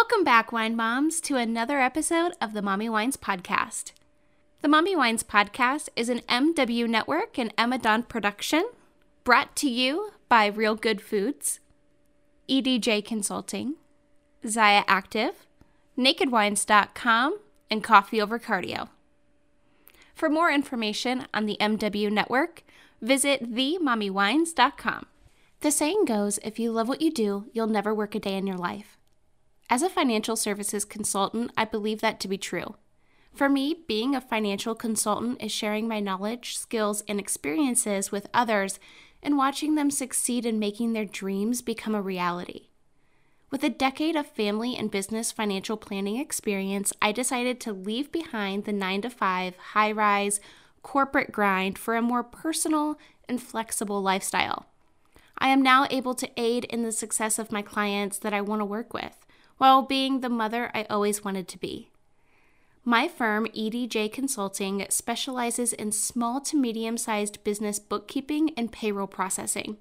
Welcome back, Wine Moms, to another episode of the Mommy Wines Podcast. The Mommy Wines Podcast is an MW Network and Emma Don production, brought to you by Real Good Foods, EDJ Consulting, Zaya Active, NakedWines.com, and Coffee Over Cardio. For more information on the MW Network, visit themommywines.com. The saying goes if you love what you do, you'll never work a day in your life. As a financial services consultant, I believe that to be true. For me, being a financial consultant is sharing my knowledge, skills, and experiences with others and watching them succeed in making their dreams become a reality. With a decade of family and business financial planning experience, I decided to leave behind the 9 to 5 high rise corporate grind for a more personal and flexible lifestyle. I am now able to aid in the success of my clients that I want to work with, while being the mother I always wanted to be. My firm, EDJ Consulting, specializes in small to medium sized business bookkeeping and payroll processing.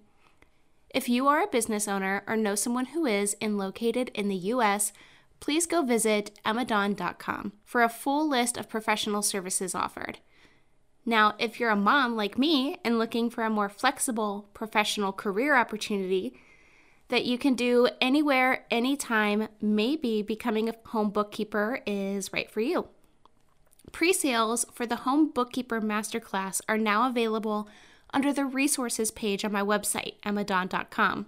If you are a business owner or know someone who is and located in the U.S., please go visit emmadon.com for a full list of professional services offered. Now, if you're a mom like me and looking for a more flexible professional career opportunity that you can do anywhere, anytime, maybe becoming a home bookkeeper is right for you. Pre sales for the Home Bookkeeper Masterclass are now available under the resources page on my website, emmadon.com.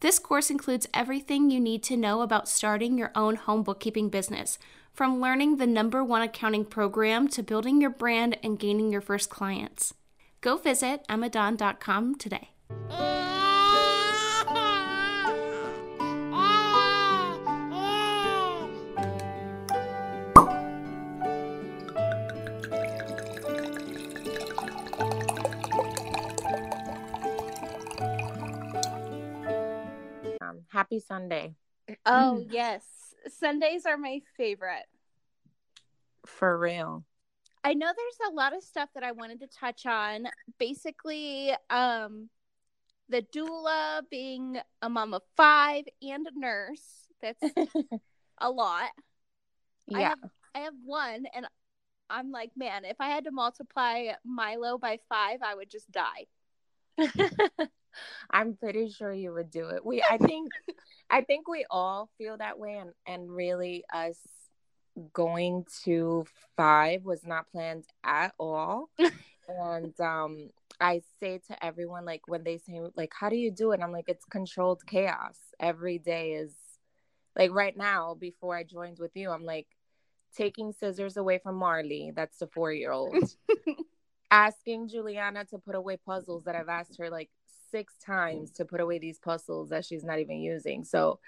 This course includes everything you need to know about starting your own home bookkeeping business, from learning the number one accounting program to building your brand and gaining your first clients. Go visit emmadon.com today. Ah! Happy Sunday. Oh, yes. Sundays are my favorite. For real. I know there's a lot of stuff that I wanted to touch on. Basically, um, the doula being a mom of five and a nurse. That's a lot. I Yeah. have, I have one, and I'm like, man, if I had to multiply Milo by five, I would just die. I'm pretty sure you would do it. We I think I think we all feel that way and and really us going to 5 was not planned at all. and um I say to everyone like when they say like how do you do it? I'm like it's controlled chaos. Every day is like right now before I joined with you, I'm like taking scissors away from Marley, that's the 4-year-old. asking Juliana to put away puzzles that I've asked her like six times to put away these puzzles that she's not even using. So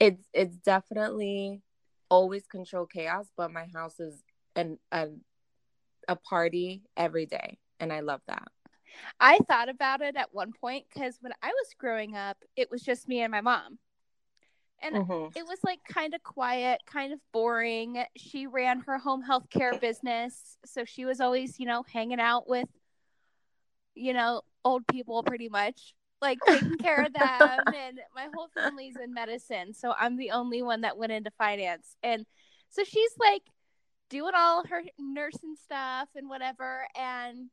it's it's definitely always control chaos, but my house is an a, a party every day. And I love that. I thought about it at one point because when I was growing up, it was just me and my mom. And Mhm. it was like kind of quiet, kind of boring. She ran her home health care business. So she was always, you know, hanging out with, you know, old people pretty much, like taking care of them. and my whole family's in medicine. So I'm the only one that went into finance. And so she's like doing all her nursing stuff and whatever. And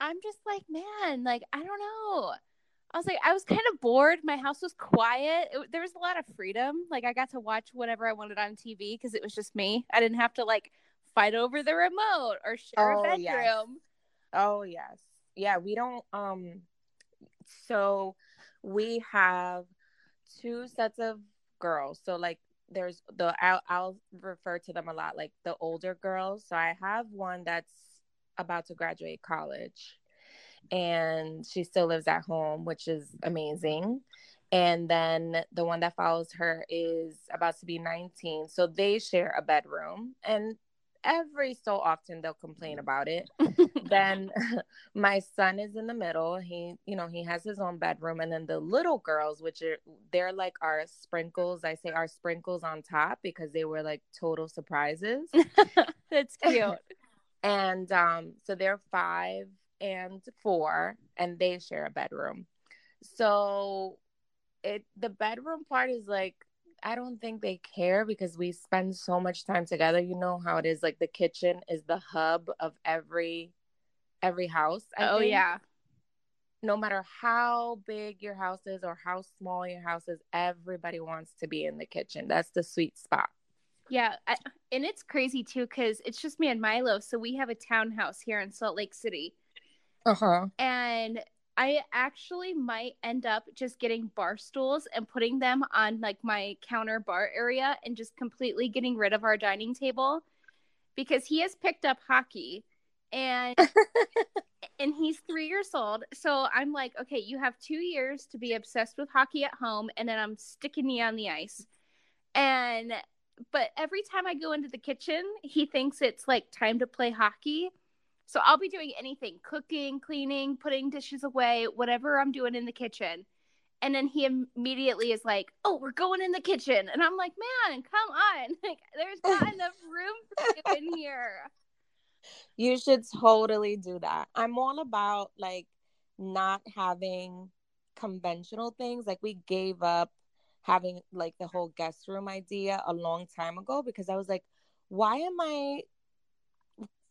I'm just like, man, like, I don't know. I was like, I was kind of bored. My house was quiet. It, there was a lot of freedom. Like, I got to watch whatever I wanted on TV because it was just me. I didn't have to like fight over the remote or share Oh, a bedroom. yes. Oh yes. Yeah, we don't um so we have two sets of girls. So like there's the I'll, I'll refer to them a lot like the older girls. So I have one that's about to graduate college and she still lives at home, which is amazing. And then the one that follows her is about to be 19. So they share a bedroom and every so often they'll complain about it. Then my son is in the middle. He you know he has his own bedroom and then the little girls which are they're like our sprinkles i say our sprinkles on top because they were like total surprises. That's cute. and um so they're five and four and they share a bedroom. So it the bedroom part is like I don't think they care because we spend so much time together. You know how it is. Like the kitchen is the hub of every every house. I oh think. yeah. No matter how big your house is or how small your house is, everybody wants to be in the kitchen. That's the sweet spot. Yeah, I, and it's crazy too because it's just me and Milo. So we have a townhouse here in Salt Lake City, Uh huh. and I actually might end up just getting bar stools and putting them on like my counter bar area and just completely getting rid of our dining table because he has picked up hockey and and he's three years old. So I'm like, okay, you have two years to be obsessed with hockey at home, and then I'm sticking you on the ice. And but every time I go into the kitchen, he thinks it's like time to play hockey. So I'll be doing anything cooking, cleaning, putting dishes away, whatever I'm doing in the kitchen. And then he immediately is like, Oh, we're going in the kitchen. And I'm like, Man, come on. Like, there's not enough room for you in here. You should totally do that. I'm all about like not having conventional things. Like we gave up having like the whole guest room idea a long time ago because I was like, why am I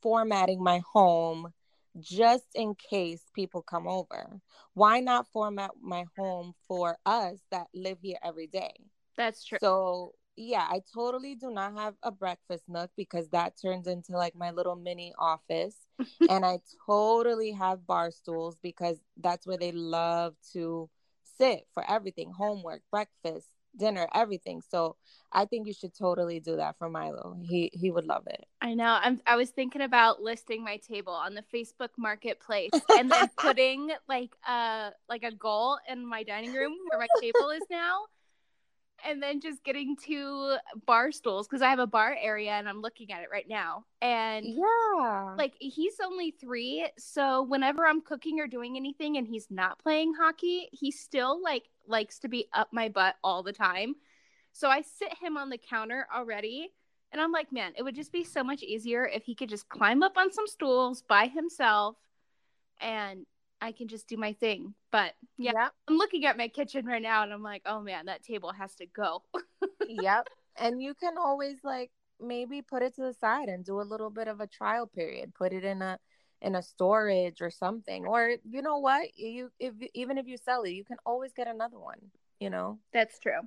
formatting my home just in case people come over? Why not format my home for us that live here every day? That's true. So yeah, I totally do not have a breakfast nook because that turns into like my little mini office. and I totally have bar stools because that's where they love to sit for everything homework, breakfast, dinner, everything. So I think you should totally do that for Milo. He he would love it. I know. I'm I was thinking about listing my table on the Facebook marketplace and then putting like a like a goal in my dining room where my table is now. And then just getting two bar stools because I have a bar area and I'm looking at it right now. And Yeah. like he's only three so whenever i'm cooking or doing anything and he's not playing hockey he still like likes to be up my butt all the time so i sit him on the counter already and i'm like man it would just be so much easier if he could just climb up on some stools by himself and i can just do my thing but yeah Yep. i'm looking at my kitchen right now and i'm like oh man that table has to go yep. And you can always like maybe put it to the side and do a little bit of a trial period. Put it in a in a storage or something. Or you know what? You if even if you sell it, you can always get another one, you know. that's true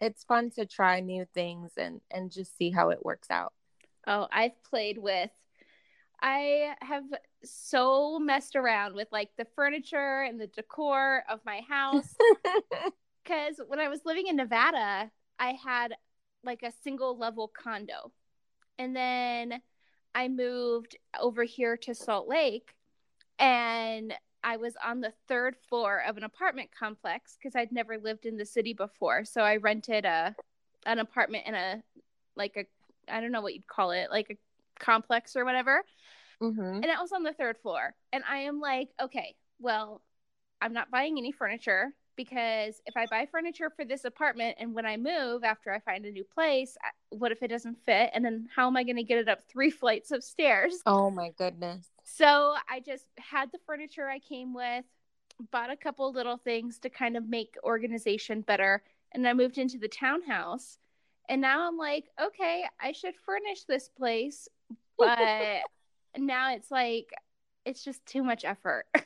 It's fun to try new things and and just see how it works out. Oh, I've played with. I have so messed around with like the furniture and the decor of my house because when I was living in Nevada, I had like a single level condo. And then I moved over here to Salt Lake and I was on the third floor of an apartment complex because I'd never lived in the city before. So I rented a an apartment in a like a I don't know what you'd call it, like a complex or whatever. hmm And it was on the third floor. And I am like, okay, well, I'm not buying any furniture because if I buy furniture for this apartment and when I move after I find a new place, what if it doesn't fit? And then how am I going to get it up three flights of stairs? Oh my goodness. So I just had the furniture I came with, bought a couple little things to kind of make organization better. And I moved into the townhouse. And now I'm like, okay, I should furnish this place. But now it's like, it's just too much effort.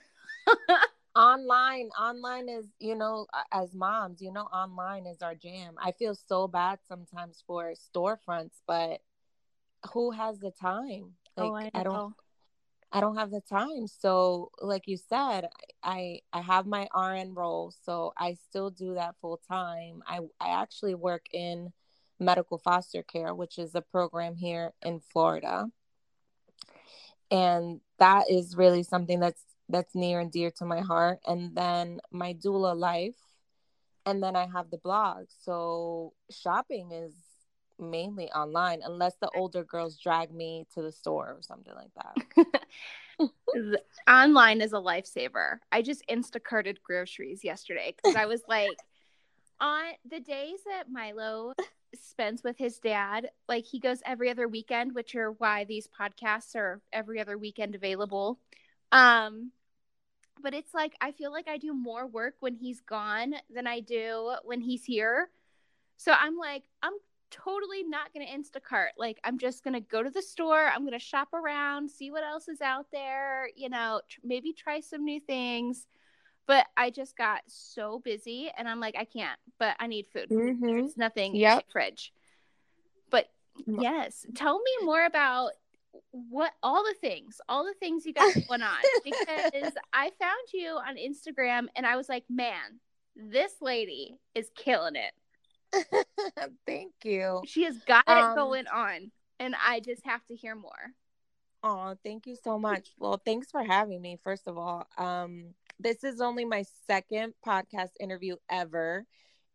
Online, online is, you know, as moms, you know, online is our jam. I feel so bad sometimes for storefronts, but who has the time? Oh, like I don't I don't have the time. So, like you said, I I have my RN role, so I still do that full time. I I actually work in medical foster care, which is a program here in Florida. And that is really something that's that's near and dear to my heart. And then my doula life, and then I have the blog. So shopping is mainly online unless the older girls drag me to the store or something like that. Online is a lifesaver. I just Instacarted groceries yesterday because I was like, on the days that Milo spends with his dad, like he goes every other weekend, which are why these podcasts are every other weekend available. Um, but it's like I feel like I do more work when he's gone than I do when he's here So I'm like, I'm totally not going to Instacart. Like, I'm just going to go to the store. I'm going to shop around, see what else is out there, you know, tr- maybe try some new things. But I just got so busy and I'm like, I can't, but I need food. Mhm. There's nothing in the fridge. But yes, tell me more about what all the things, all the things you got going on. Because I found you on Instagram and I was like, man, this lady is killing it. Thank you. She has got it Um, going on. And I just have to hear more. Oh, thank you so much. Well, thanks for having me. First of all, um, this is only my second podcast interview ever,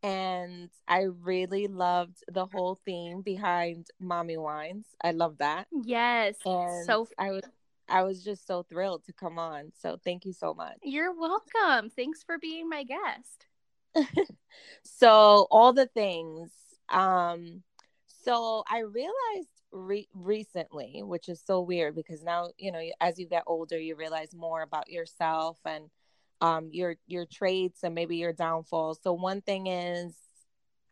and I really loved the whole theme behind Mommy Wines. I love that, Yes. and so I was I was just so thrilled to come on. So thank you so much. you're welcome. Thanks for being my guest. so all the things um so i realized re- recently which is so weird because now you know as you get older you realize more about yourself and um your your traits and maybe your downfalls. So one thing is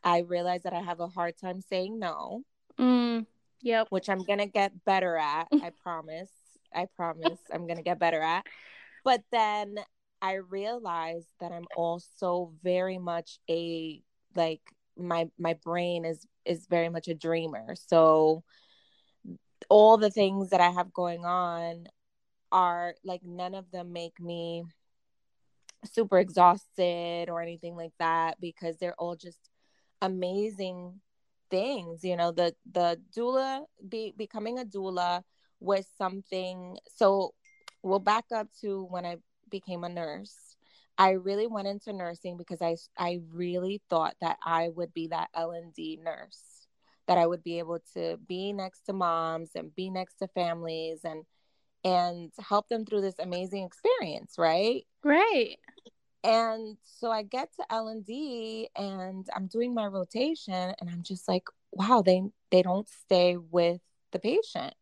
i realize that i have a hard time saying no. Mm, yep. which i'm gonna get better at i promise. I promise i'm gonna get better at. But then i realized that i'm also very much a like my my brain is is very much a dreamer. So all the things that i have going on are like none of them make me super exhausted or anything like that because they're all just amazing things you know the the doula be becoming a doula was something so we'll back up to when i became a nurse. I really went into nursing because i i really thought that i would be that l&d nurse that i would be able to be next to moms and be next to families and and help them through this amazing experience right Right. and so I get to L and D and I'm doing my rotation and I'm just like, wow, they they don't stay with the patient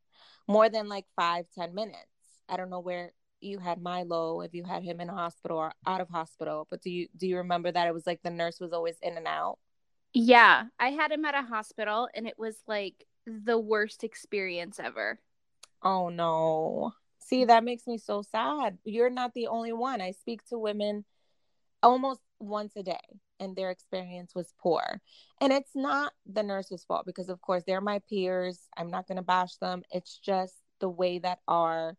more than like five, ten minutes. I don't know where you had Milo, if you had him in a hospital or out of hospital, but do you do you remember that it was like the nurse was always in and out? Yeah. I had him at a hospital and it was like the worst experience ever. Oh no. See, that makes me so sad. You're not the only one. I speak to women almost once a day and their experience was poor. And it's not the nurse's fault because of course they're my peers. I'm not going to bash them. It's just the way that our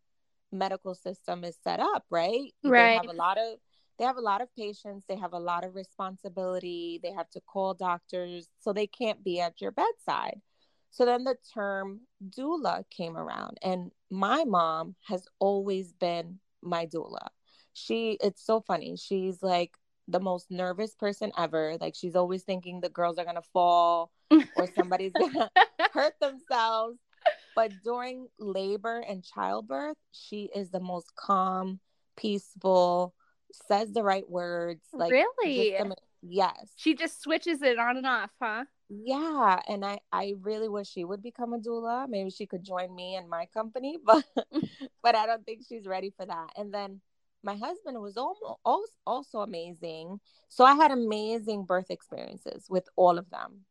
medical system is set up, right? Right. They have a lot of they have a lot of patients, they have a lot of responsibility, they have to call doctors, so they can't be at your bedside. So then the term doula came around, and my mom has always been my doula. She, it's so funny. She's like the most nervous person ever. Like she's always thinking the girls are gonna fall or somebody's gonna hurt themselves. But during labor and childbirth, she is the most calm, peaceful, says the right words. Like really? just ama- yes. she just switches it on and off, huh? Yeah, and I I really wish she would become a doula. Maybe she could join me in my company, but but I don't think she's ready for that. And then my husband was almost also, also amazing. So I had amazing birth experiences with all of them.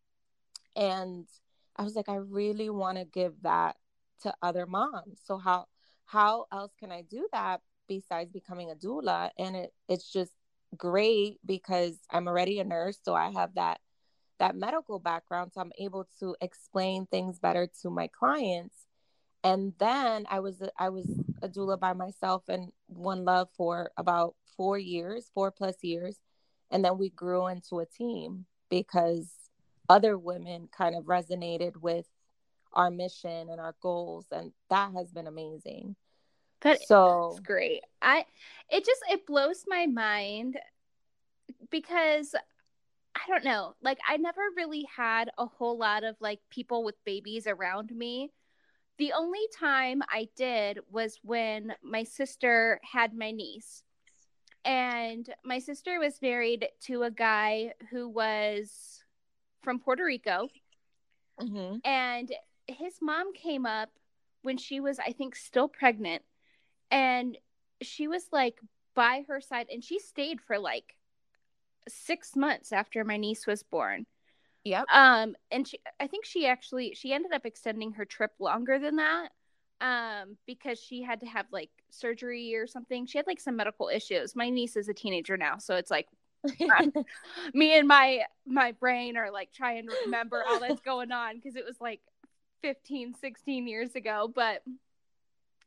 And I was like I really want to give that to other moms. So how how else can I do that besides becoming a doula? And it it's just great because I'm already a nurse, so I have that that medical background so i'm able to explain things better to my clients. And then i was i was a doula by myself and one love for about four years four plus years. And then we grew into a team because other women kind of resonated with our mission and our goals. And that has been amazing. That so It's great. I it just it blows my mind because don't know. Like I never really had a whole lot of like people with babies around me. The only time I did was when my sister had my niece. And my sister was married to a guy who was from Puerto Rico mhm. and his mom came up when she was i think still pregnant and she was like by her side and she stayed for like six months after my niece was born Yep. Um, and she, I think she actually she ended up extending her trip longer than that, um, because she had to have like surgery or something. She had like some medical issues. My niece is a teenager now, so it's like me and my my brain are like trying to remember all that's going on because it was like 15 16 years ago but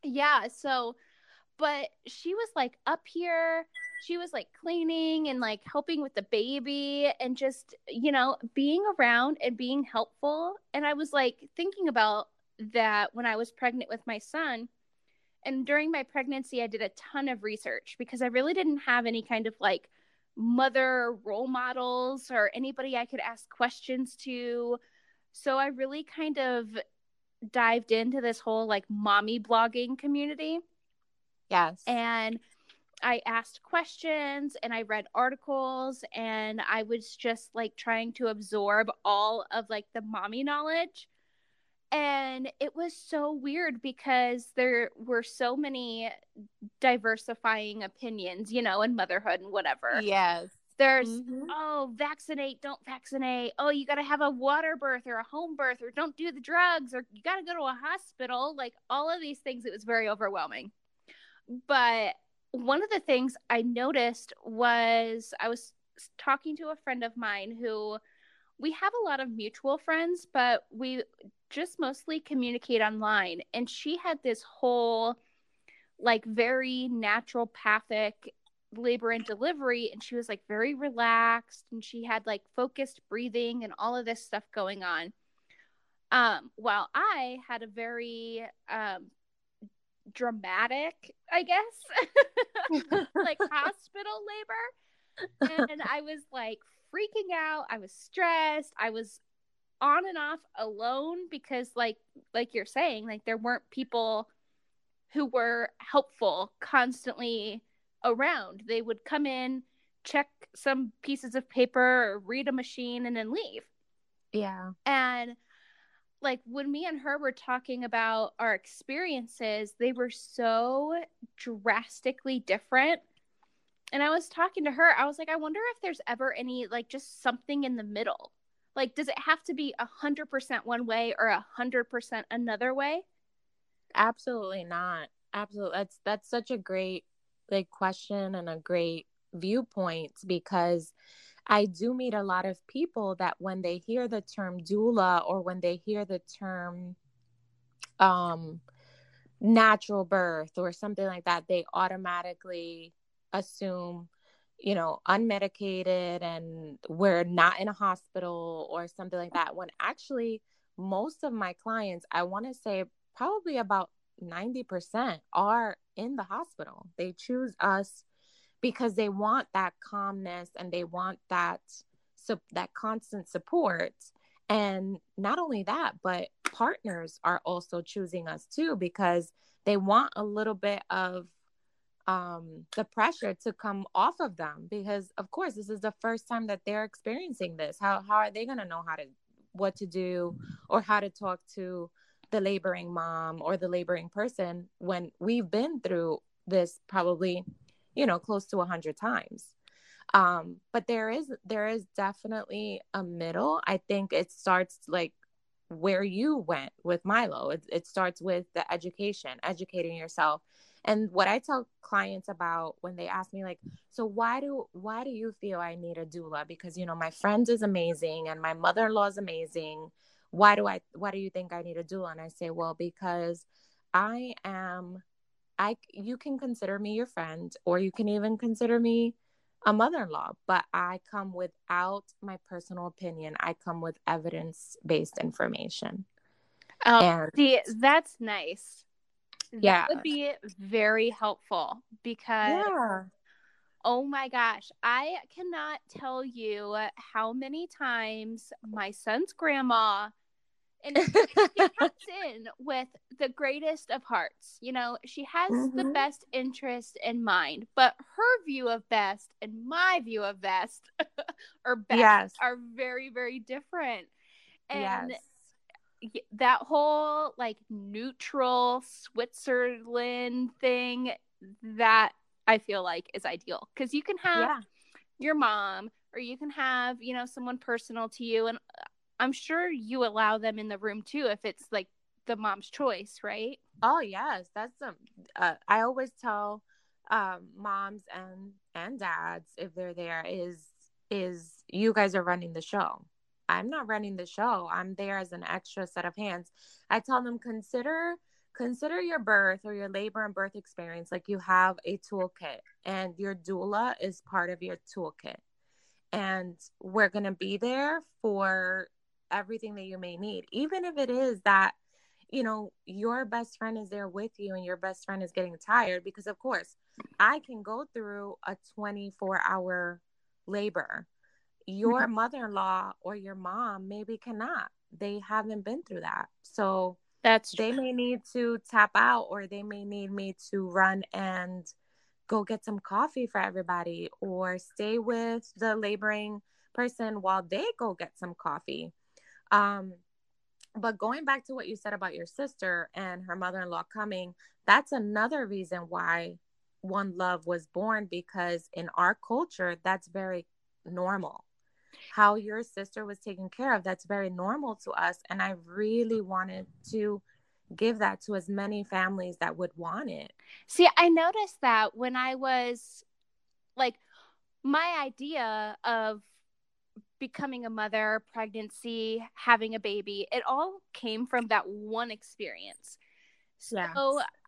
yeah so but she was like up here. She was like cleaning and like helping with the baby and just you know being around and being helpful. And i was like thinking about that when i was pregnant with my son. And during my pregnancy i did a ton of research because i really didn't have any kind of like mother role models or anybody i could ask questions to. So i really kind of dived into this whole like mommy blogging community Yes. and I asked questions and I read articles and I was just like trying to absorb all of like the mommy knowledge. And it was so weird because there were so many diversifying opinions, you know, in motherhood and whatever. yes. There's, Mhm. oh, vaccinate, don't vaccinate. Oh, you got to have a water birth or a home birth or don't do the drugs or you got to go to a hospital. Like all of these things, it was very overwhelming. But one of the things I noticed was I was talking to a friend of mine who we have a lot of mutual friends, but we just mostly communicate online. And she had this whole, like, very naturopathic labor and delivery. And she was like very relaxed and she had like focused breathing and all of this stuff going on. Um, while I had a very um, dramatic, I guess, like hospital labor. And I was like freaking out. I was stressed. I was on and off alone because like like you're saying, like there weren't people who were helpful constantly around. They would come in, check some pieces of paper, or read a machine and then leave. Yeah. And like when me and her were talking about our experiences, they were so drastically different. And I was talking to her, I was like, I wonder if there's ever any, like, just something in the middle. Like, does it have to be a 100% one way or a 100% another way? Absolutely not. Absolutely. That's that's such a great like question and a great viewpoint because I do meet a lot of people that when they hear the term doula or when they hear the term um natural birth or something like that, they automatically assume, you know, unmedicated and we're not in a hospital or something like that. When actually most of my clients, I want to say probably about 90% are in the hospital. They choose us because they want that calmness and they want that so that constant support. And not only that but partners are also choosing us too because they want a little bit of um the pressure to come off of them because of course this is the first time that they're experiencing this. How how are they going to know how to what to do or how to talk to the laboring mom or the laboring person when we've been through this probably you know close to 100 times. Um but there is there is definitely a middle. I think it starts like where you went with milo. It, it starts with the education educating yourself. And what i tell clients about when they ask me like so why do why do you feel i need a doula? Because you know my friend is amazing and my mother-in-law is amazing. Why do i why do you think i need a doula? And i say well because i am I you can consider me your friend or you can even consider me a mother-in-law, but I come without my personal opinion. I come with evidence-based information. Oh, And see, that's nice. Yeah. That would be very helpful because yeah. Oh my gosh, I cannot tell you how many times my son's grandma and she comes in with the greatest of hearts. You know, she has the Mhm. best interest in mind, but her view of best and my view of best or best Yes. are very, very different. And yes. that whole like neutral Switzerland thing that I feel like is ideal because you can have Yeah. your mom or you can have, you know, someone personal to you. And I'm sure you allow them in the room too if it's like the mom's choice, right? Oh yes, that's um. Uh, I always tell um, moms and and dads if they're there is is you guys are running the show. I'm not running the show. I'm there as an extra set of hands. I tell them consider consider your birth or your labor and birth experience like you have a toolkit and your doula is part of your toolkit. And we're going to be there for everything that you may need, even if it is that you know, your best friend is there with you and your best friend is getting tired because, of course, I can go through a 24 hour labor. Your mother in law or your mom maybe cannot. They haven't been through that. So that's they may need to tap out or they may need me to run and go get some coffee for everybody or stay with the laboring person while they go get some coffee. Um, but going back to what you said about your sister and her mother-in-law coming that's another reason why one love was born because in our culture that's very normal. How your sister was taken care of that's very normal to us and i really wanted to give that to as many families that would want it. See i noticed that when i was like my idea of becoming a mother, pregnancy, having a baby, it all came from that one experience. So.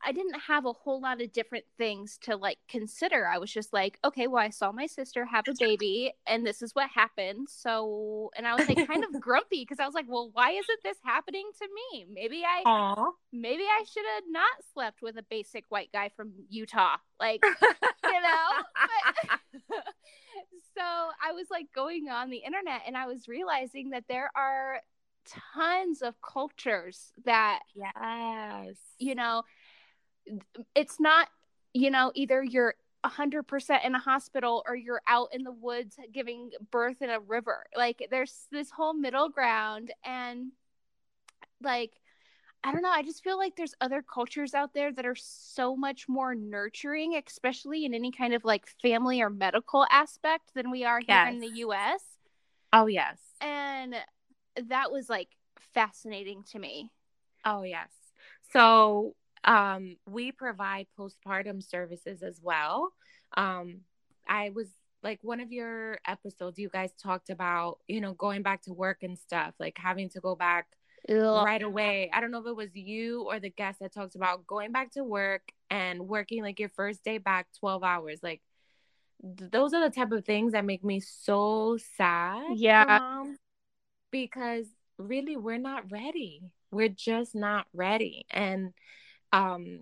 I didn't have a whole lot of different things to like consider. I was just like, okay, well, I saw my sister have a baby and this is what happened. So, and I was like kind of grumpy because I was like, well, why isn't this happening to me? Maybe I, Aww. maybe I should have not slept with a basic white guy from Utah. Like, you know? But, so I was like going on the internet and I was realizing that there are tons of cultures that yes. you know it's not you know either you're 100% in a hospital or you're out in the woods giving birth in a river. Like there's this whole middle ground and like I don't know. I just feel like there's other cultures out there that are so much more nurturing, especially in any kind of like family or medical aspect than we are here yes. in the US. Oh, yes. And that was like fascinating to me. Oh, yes. So, um, we provide postpartum services as well. Um, I was like one of your episodes, you guys talked about, you know, going back to work and stuff, like having to go back Ugh. right away. I don't know if it was you or the guest that talked about going back to work and working like your first day back 12 hours. Like th- those are the type of things that make me so sad. Yeah. because really we're not ready. We're just not ready. And um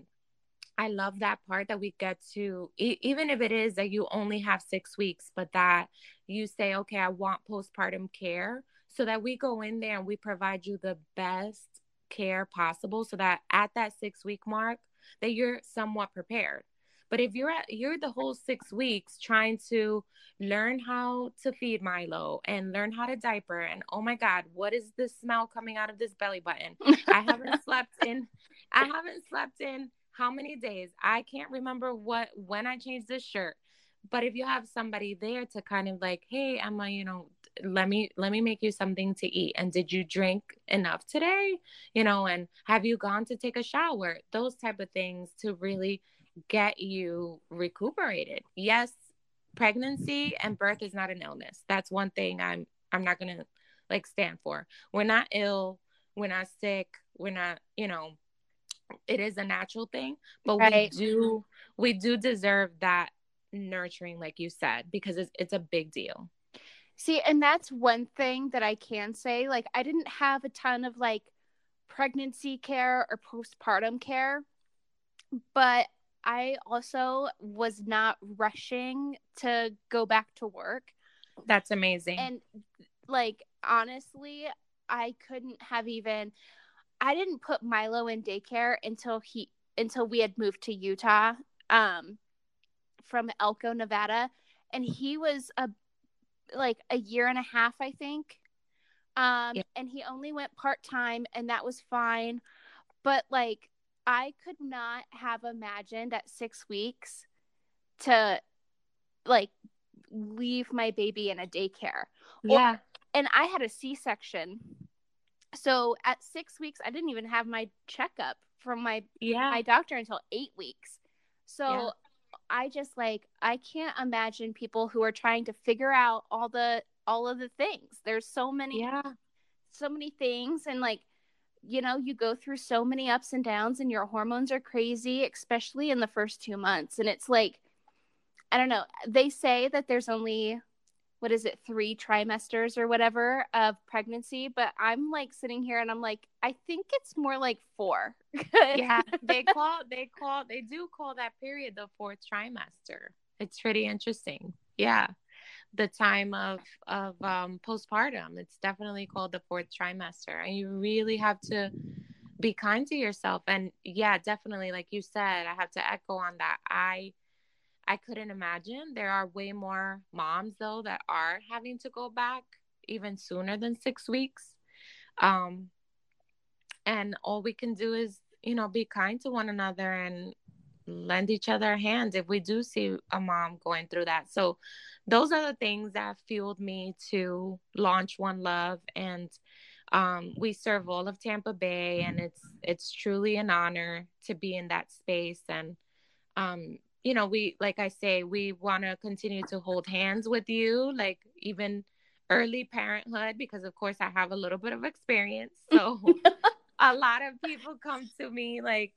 I love that part that we get to, e- even if it is that you only have six weeks, but that you say, okay, I want postpartum care so that we go in there and we provide you the best care possible so that at that six week mark that you're somewhat prepared. But if you're at you're the whole six weeks trying to learn how to feed milo and learn how to diaper and oh my god what is the smell coming out of this belly button? I haven't slept in i haven't slept in how many days? I can't remember what when i changed this shirt. But if you have somebody there to kind of like hey emma you know let me let me make you something to eat. And did you drink enough today? You know and have you gone to take a shower? Those type of things to really get you recuperated. Yes pregnancy and birth is not an illness. That's one thing i'm i'm not gonna like stand for. We're not ill. We're not sick. We're not you know it is a natural thing but right. we do we do deserve that nurturing like you said because it's, it's a big deal See, and that's one thing that I can say. Like, I didn't have a ton of like pregnancy care or postpartum care, but I also was not rushing to go back to work. That's amazing. And like, honestly, I couldn't have even, I didn't put Milo in daycare until he, until we had moved to Utah um, from Elko, Nevada. And he was a like a year and a half, I think. Um, yeah. and he only went part time, and that was fine. But like, I could not have imagined at six weeks to like leave my baby in a daycare. Yeah. and I had a C section. So at six weeks, I didn't even have my checkup from my Yeah. my doctor until eight weeks. So Yeah. I just like I can't imagine people who are trying to figure out all the all of the things. There's so many yeah. so many things and like you know you go through so many ups and downs and your hormones are crazy especially in the first 2 months and it's like I don't know they say that there's only what is it 3 trimesters or whatever of pregnancy but I'm like sitting here and I'm like I think it's more like 4 yeah they call they call they do call that period the fourth trimester. It's pretty interesting. Yeah the time of of um postpartum it's definitely called the fourth trimester and you really have to be kind to yourself and yeah definitely like you said i have to echo on that. I i couldn't imagine. There are way more moms though that are having to go back even sooner than six weeks. Um and all we can do is you know be kind to one another and lend each other a hand if we do see a mom going through that. So those are the things that fueled me to launch one love. And um, we serve all of tampa bay and it's it's truly an honor to be in that space. And um, you know we like i say we want to continue to hold hands with you like even early parenthood because of course i have a little bit of experience so a lot of people come to me like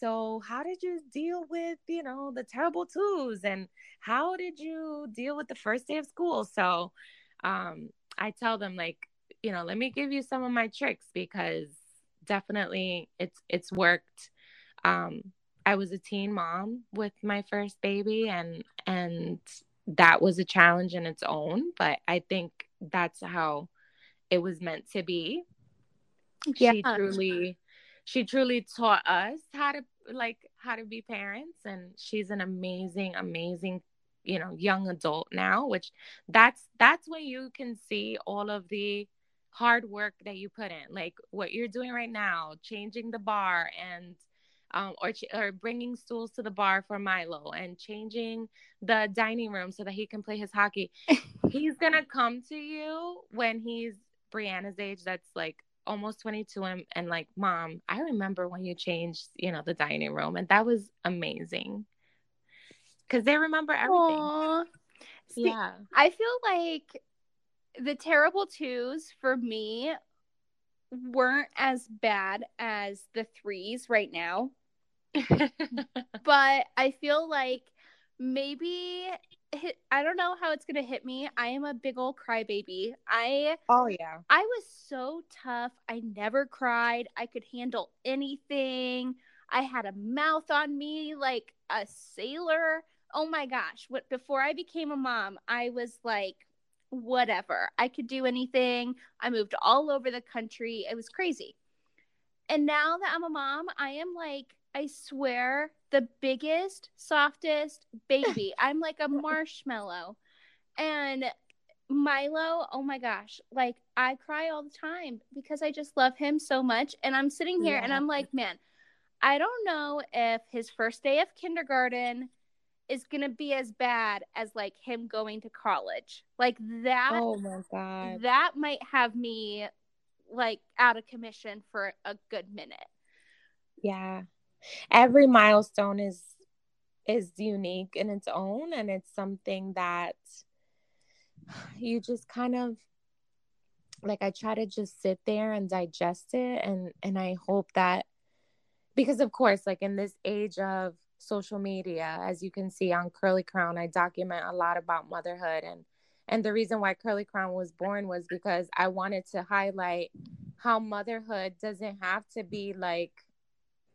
so how did you deal with you know the terrible twos and how did you deal with the first day of school? So um i tell them like you know let me give you some of my tricks because definitely it's it's worked um i was a teen mom with my first baby and and that was a challenge in its own but i think that's how it was meant to be Yeah. she truly she truly taught us how to like how to be parents and she's an amazing amazing you know young adult now which that's that's when you can see all of the hard work that you put in like what you're doing right now changing the bar and um, or ch- or bringing stools to the bar for Milo and changing the dining room so that he can play his hockey. he's gonna come to you when he's Brianna's age. That's like almost 22 and, and like mom i remember when you changed you know the dining room and that was amazing because they remember everything. See, yeah I feel like the terrible twos for me weren't as bad as the threes right now, but I feel like maybe hit, I don't know how it's gonna hit me. I am a big old crybaby. I oh yeah I was so tough. I never cried. I could handle anything. I had a mouth on me like a sailor. Oh my gosh. What before I became a mom, I was like whatever. I could do anything. I moved all over the country. It was crazy. And now that I'm a mom, I am like I swear the biggest, softest baby. I'm like a marshmallow. And Milo, oh my gosh, like I cry all the time because I just love him so much. And I'm sitting here and I'm like, man, I don't know if his first day of kindergarten is going to be as bad as like him going to college. Like that, oh my god that might have me like out of commission for a good minute. yeah every milestone is is unique in its own and it's something that you just kind of like i try to just sit there and digest it and and i hope that because of course like in this age of social media as you can see on curly crown i document a lot about motherhood and and the reason why curly crown was born was because i wanted to highlight how motherhood doesn't have to be like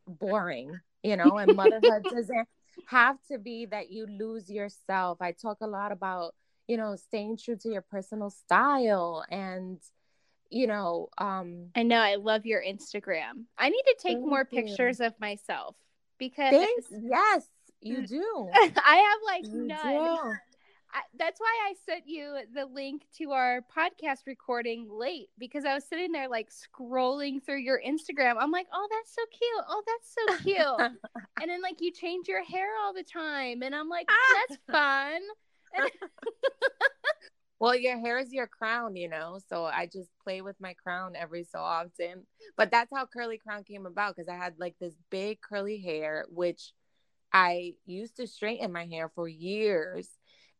boring you know and motherhood doesn't have to be that you lose yourself i talk a lot about you know staying true to your personal style and you know um I know I love your Instagram. I need to take more you. pictures of myself because things yes you do I have like you none. do I, that's why I sent you the link to our podcast recording late because I was sitting there like scrolling through your Instagram. I'm like, oh, that's so cute. Oh, that's so cute. and then like you change your hair all the time, and I'm like, oh, that's fun. well, your hair is your crown, you know. So I just play with my crown every so often. But that's how curly crown came about because I had like this big curly hair, which I used to straighten my hair for years.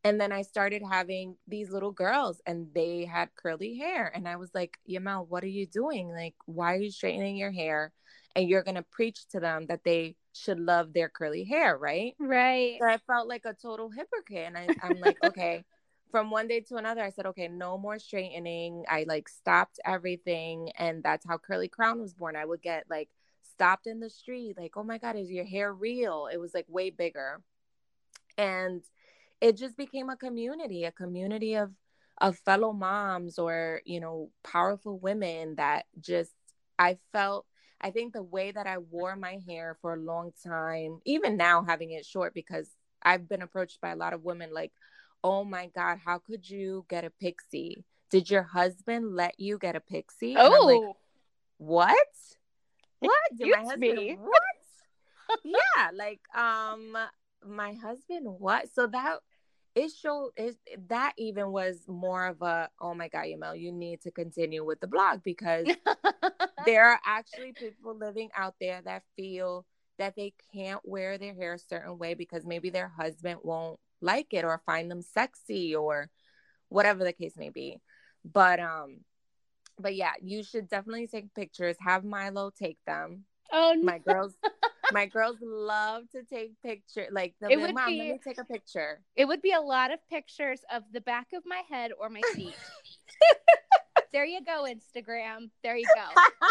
And then I started having these little girls and they had curly hair. And I was like, Yamal, what are you doing? Like, why are you straightening your hair? And you're going to preach to them that they should love their curly hair, right? Right. So I felt like a total hypocrite. And I, I'm like, okay. From one day to another, I said, okay, no more straightening. I like stopped everything. And that's how Curly Crown was born. I would get like stopped in the street, like, oh my God, is your hair real? It was like way bigger. And it just became a community, a community of of fellow moms or, you know, powerful women that just I felt I think the way that I wore my hair for a long time, even now having it short, because I've been approached by a lot of women like, oh my God, how could you get a pixie? Did your husband let you get a pixie? Oh, like, what? What? Did my husband me. what? yeah, like um my husband what? So that it showed it, that even was more of a oh my god Yamal, you need to continue with the blog because there are actually people living out there that feel that they can't wear their hair a certain way because maybe their husband won't like it or find them sexy or whatever the case may be. But um but yeah you should definitely take pictures. Have milo take them. Oh no. my girls my girls love to take pictures like It like, would mom be- let me take a picture It would be a lot of pictures of the back of my head or my feet. there you go, Instagram. There you go.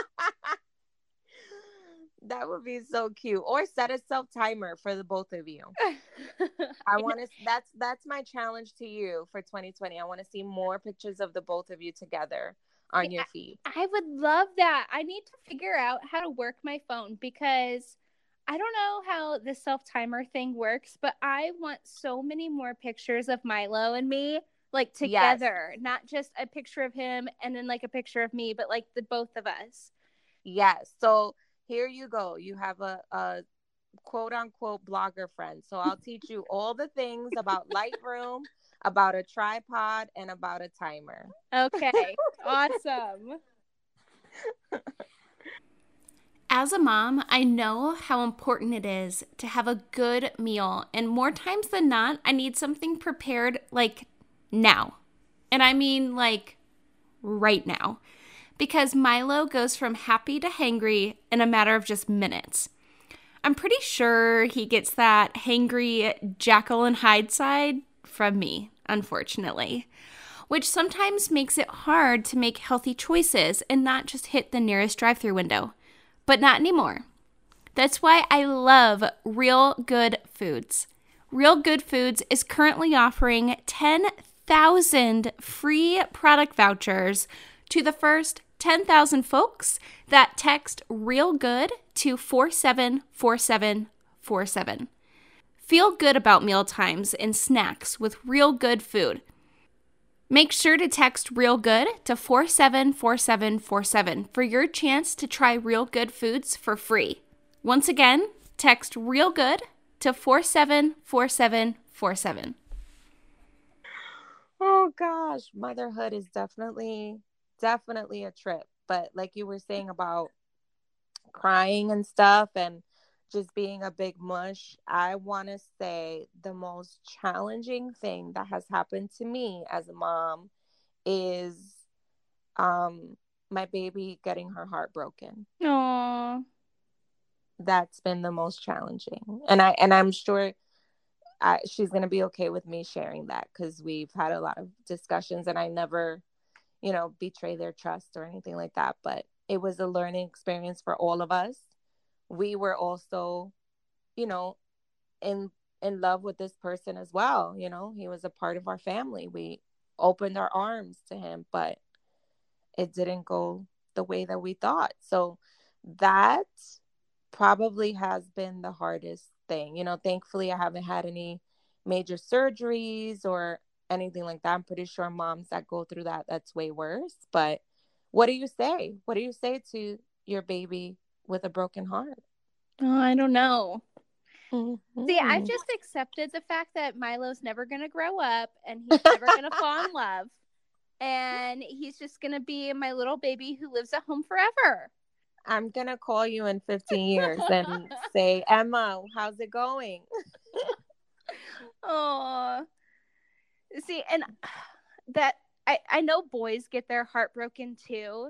that would be so cute or set a self timer for the both of you i want to that's that's my challenge to you for 2020 i want to see more pictures of the both of you together on your feed I would love that. I need to figure out how to work my phone because I don't know how the self timer thing works, but I want so many more pictures of Milo and me like Yes. together, not just a picture of him and then like a picture of me, but like the both of us. yes so here you go you have a, a quote unquote blogger friend so i'll teach you all the things about lightroom about a tripod and about a timer Okay. awesome. As a mom, I know how important it is to have a good meal, and more times than not, I need something prepared like now. And I mean like right now. Because Milo goes from happy to hangry in a matter of just minutes. I'm pretty sure he gets that hangry Jekyll and Hyde side from me, unfortunately, which sometimes makes it hard to make healthy choices and not just hit the nearest drive through window but not anymore. That's why I love Real Good Foods. Real Good Foods is currently offering 10,000 free product vouchers to the first 10,000 folks that text Real Good to 474747. Feel good about meal times and snacks with Real Good Food. Make sure to text Real Good to 474747 for your chance to try Real Good foods for free. Once again, text Real Good to 474747. Oh gosh, motherhood is definitely definitely a trip. But like you were saying about crying and stuff and just being a big mush, I want to say the most challenging thing that has happened to me as a mom is um my baby getting her heart broken. Aww. That's been the most challenging. And I and I'm sure I, she's going to be okay with me sharing that cuz we've had a lot of discussions and I never you know betray their trust or anything like that, but it was a learning experience for all of us. We were also you know in in love with this person as well, you know. He was a part of our family. We opened our arms to him, but it didn't go the way that we thought. So that probably has been the hardest thing. You know, thankfully I haven't had any major surgeries or anything like that. I'm pretty sure moms that go through that that's way worse, but what do you say? What do you say to your baby with a broken heart? Oh, I don't know. See, I've just accepted the fact that Milo's never going to grow up and he's never going to fall in love. And he's just going to be my little baby who lives at home forever. I'm going to call you in 15 years and say, Emma, how's it going? Oh, see, and that I, I know boys get their heart broken too.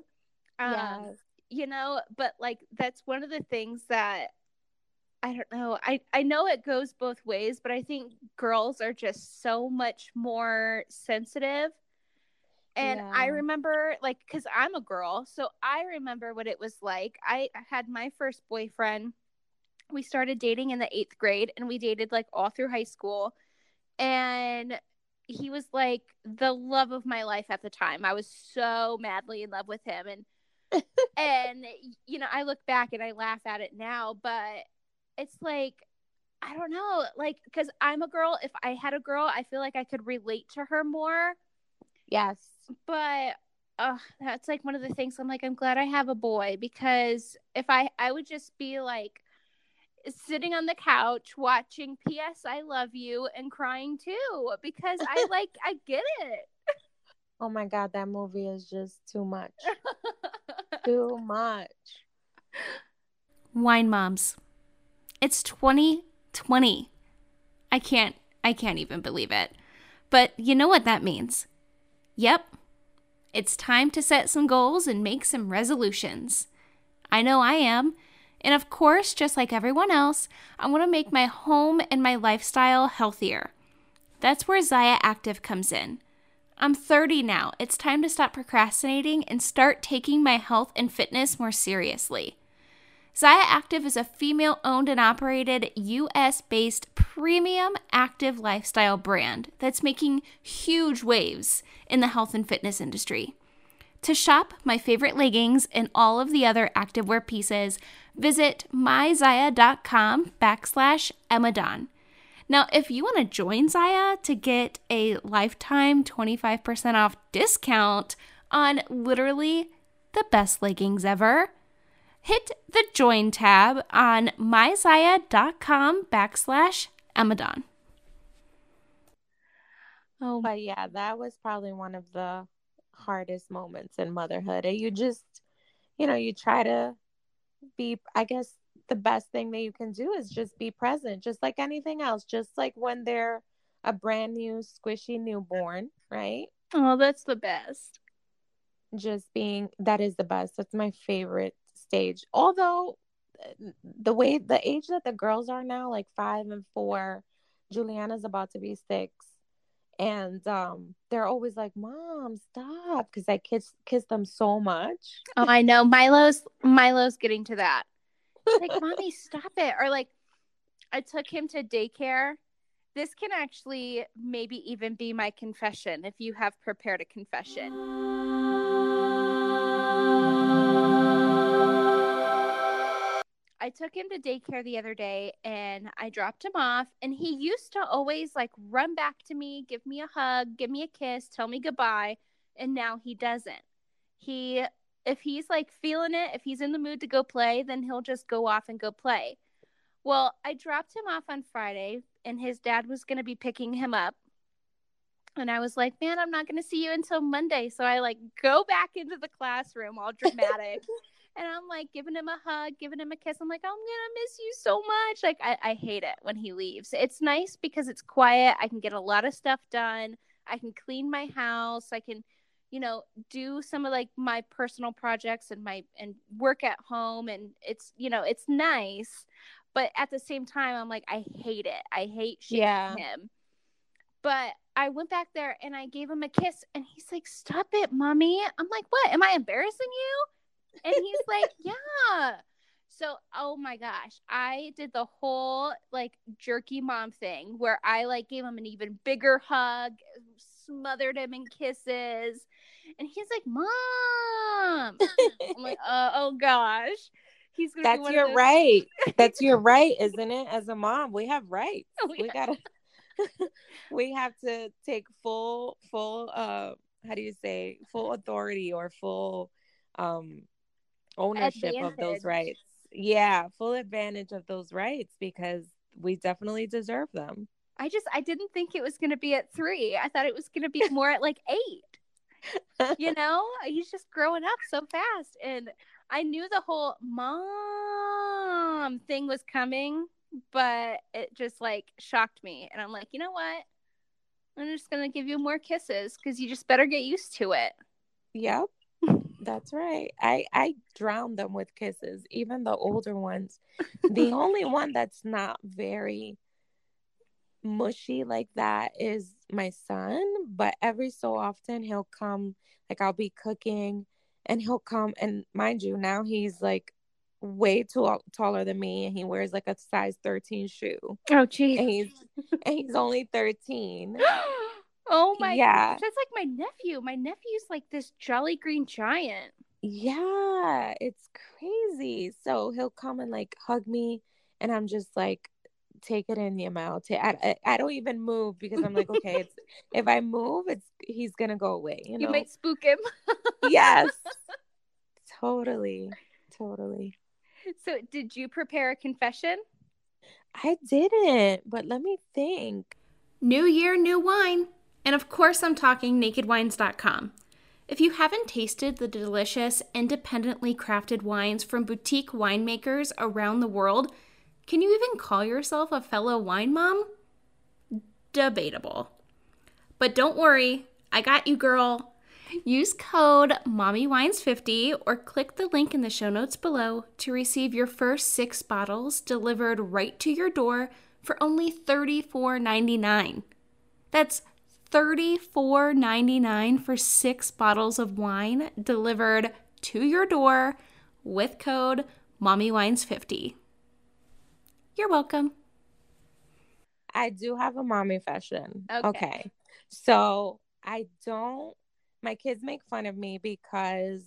Um, yes. You know, but like that's one of the things that I don't know. I, I know it goes both ways, but I think girls are just so much more sensitive. And yeah. I remember, like, because I'm a girl, so I remember what it was like. I had my first boyfriend. We started dating in the eighth grade, and we dated like all through high school. And he was like the love of my life at the time. I was so madly in love with him. And, and, you know, I look back and I laugh at it now, but it's like I don't know, like because I'm a girl. If I had a girl, I feel like I could relate to her more. Yes, but uh, that's like one of the things. I'm like, I'm glad I have a boy because if I I would just be like sitting on the couch watching P.S. I love you and crying too because I like I get it. Oh my god, that movie is just too much. too much. Wine moms. It's 2020. I can't I can't even believe it. But you know what that means? Yep. It's time to set some goals and make some resolutions. I know I am. And of course, just like everyone else, I want to make my home and my lifestyle healthier. That's where Zyia Active comes in. I'm 30 now. It's time to stop procrastinating and start taking my health and fitness more seriously. Zyia Active is a female owned and operated US based premium active lifestyle brand that's making huge waves in the health and fitness industry. To shop my favorite leggings and all of the other activewear pieces, visit myzyia.com backslash Emmadawn. Now, if you want to join Zyia to get a lifetime 25% off discount on literally the best leggings ever, hit the join tab on myzyia.com backslash Emmadawn. Oh, but yeah, that was probably one of the hardest moments in motherhood. And you just, you know, you try to be, I guess the best thing that you can do is just be present, just like anything else, just like when they're a brand new, squishy newborn, right? Oh, that's the best. Just being, that is the best. That's my favorite stage. Although the way the age that the girls are now, like five and four, Juliana's about to be six. And um, they're always like, "Mom, stop!" Because I kiss kiss them so much. Oh, I know. Milo's Milo's getting to that. Like, "Mommy, stop it!" Or like, I took him to daycare. This can actually maybe even be my confession if you have prepared a confession. I took him to daycare the other day and I dropped him off and he used to always like run back to me, give me a hug, give me a kiss, tell me goodbye, and now he doesn't. He if he's like feeling it, if he's in the mood to go play, then he'll just go off and go play. Well, I dropped him off on Friday and his dad was going to be picking him up. And I was like, "Man, I'm not going to see you until Monday." So I like go back into the classroom all dramatic. and I'm like giving him a hug, giving him a kiss. I'm like, I'm gonna miss you so much. Like I, I hate it when he leaves. It's nice because it's quiet. I can get a lot of stuff done. I can clean my house. I can, you know, do some of like my personal projects and my and work at home. And it's you know, it's nice. But at the same time, I'm like, I hate it. I hate yeah. him. But I went back there and I gave him a kiss, and he's like, "Stop it, mommy." I'm like, "What? Am I embarrassing you?" and he's like, yeah. So, oh my gosh, I did the whole like jerky mom thing where I like gave him an even bigger hug, smothered him in kisses, and he's like, "Mom," I'm like, uh, "Oh gosh." He's That's your right. That's your right, isn't it? As a mom, we have rights. Oh, yeah. We gotta. we have to take full, full. Uh, how do you say? Full authority or full um ownership advantage. of those rights. Yeah, full advantage of those rights because we definitely deserve them. I just I didn't think it was going to be at 3. I thought it was going to be more at like 8. You know, he's just growing up so fast and I knew the whole mom thing was coming, but it just like shocked me and I'm like, "You know what? I'm just going to give you more kisses cuz you just better get used to it." Yep. That's right. I I drown them with kisses, even the older ones. the only one that's not very mushy like that is my son, but every so often he'll come like I'll be cooking and he'll come and mind you, now he's like way too taller than me and he wears like a size 13 shoe. Oh geez. And he's and he's only 13. oh my yeah. gosh. That's like my nephew. My nephew's like this jolly green giant. Yeah, it's crazy. So he'll come and like hug me and I'm just like take it in your mouth. I, I, I don't even move because I'm like, okay, it's if I move, it's he's gonna go away. You, know? you might spook him. yes, totally, totally. So, did you prepare a confession? I didn't, but let me think. New year, new wine. And of course, I'm talking nakedwines.com. If you haven't tasted the delicious, independently crafted wines from boutique winemakers around the world, can you even call yourself a fellow wine mom? Debatable. But don't worry, I got you, girl. Use code MOMMYWINES50 or click the link in the show notes below to receive your first six bottles delivered right to your door for only $34.99. That's $34.99 for six bottles of wine delivered to your door with code MOMMYWINES50. You're welcome. I do have a mommy fashion. Okay. okay. So I don't, my kids make fun of me because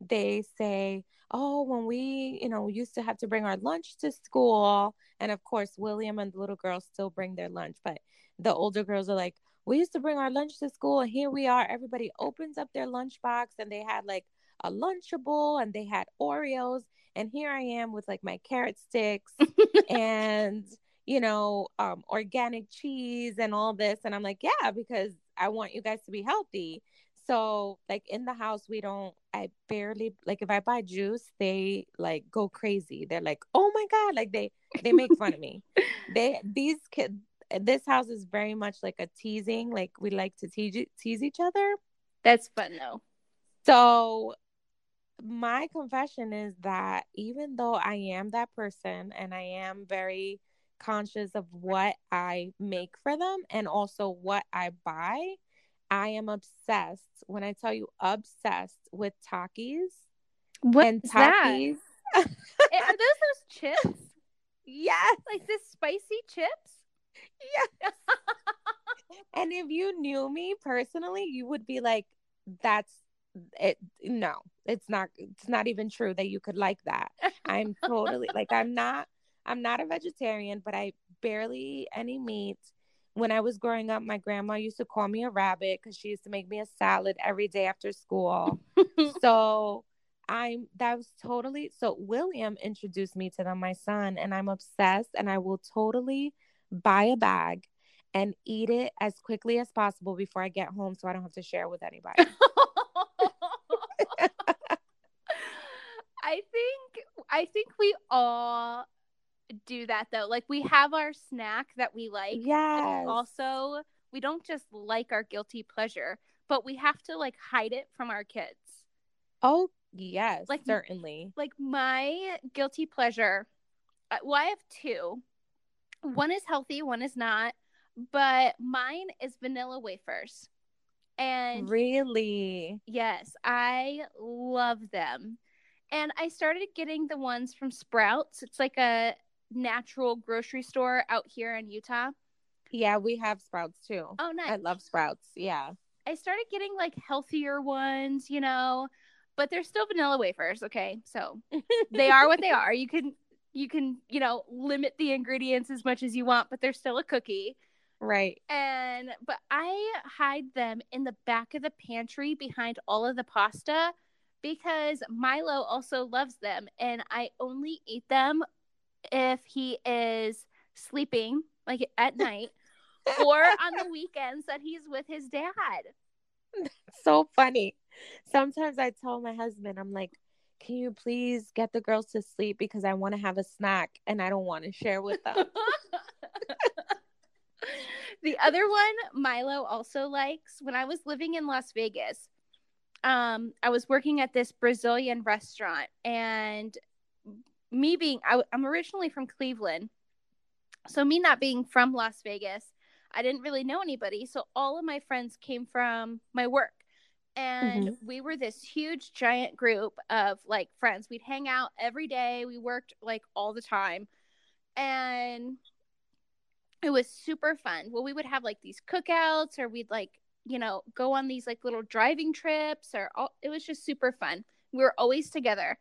they say, oh, when we, you know, used to have to bring our lunch to school. And of course, William and the little girls still bring their lunch, but the older girls are like, we used to bring our lunch to school. And here we are. Everybody opens up their lunchbox and they had like a Lunchable and they had Oreos and here I am with like my carrot sticks and you know um, organic cheese and all this and I'm like yeah because I want you guys to be healthy. So like in the house we don't I barely like if I buy juice they like go crazy. They're like oh my god like they they make fun of me. They these kids this house is very much like a teasing like we like to tease tease each other. That's fun though. So my confession is that even though I am that person and I am very conscious of what I make for them and also what I buy, I am obsessed. When I tell you obsessed with Takis. What and Takis. Eh, are those those chips? Yes. Like this spicy chips? Yes. and if you knew me personally, you would be like, that's it no it's not it's not even true that you could like that. I'm totally like i'm not i'm not a vegetarian but i barely any meat. When i was growing up my grandma used to call me a rabbit because she used to make me a salad every day after school. So i'm that was totally so william introduced me to them my son and i'm obsessed and i will totally buy a bag and eat it as quickly as possible before i get home so i don't have to share with anybody I think I think we all do that though. Like we have our snack that we like. Yes. Also, we don't just like our guilty pleasure, but we have to like hide it from our kids. Oh, yes, like certainly. Like my guilty pleasure. Uh, well, I have two. One is healthy, one is not, but mine is vanilla wafers. And really, yes, I love them. And I started getting the ones from Sprouts. It's like a natural grocery store out here in Utah. Yeah, we have Sprouts too. Oh, nice. I love Sprouts. Yeah. I started getting like healthier ones, you know, but they're still vanilla wafers, okay? So they are what they are. You can you can, you know, limit the ingredients as much as you want, but they're still a cookie. Right. And but I hide them in the back of the pantry behind all of the pasta because Milo also loves them and I only eat them if he is sleeping like at night or on the weekends that he's with his dad. so funny. Sometimes I tell my husband, I'm like, can you please get the girls to sleep because I want to have a snack and I don't want to share with them. the other one Milo also likes when I was living in Las Vegas. Um, I was working at this Brazilian restaurant, and me being, I, I'm originally from Cleveland, so me not being from Las Vegas, I didn't really know anybody. So all of my friends came from my work. And mm-hmm. we were this huge, giant group of like friends. We'd hang out every day. We worked like all the time. And it was super fun. Well, we would have like these cookouts or we'd like, you know, go on these like little driving trips or all, it was just super fun. We were always together.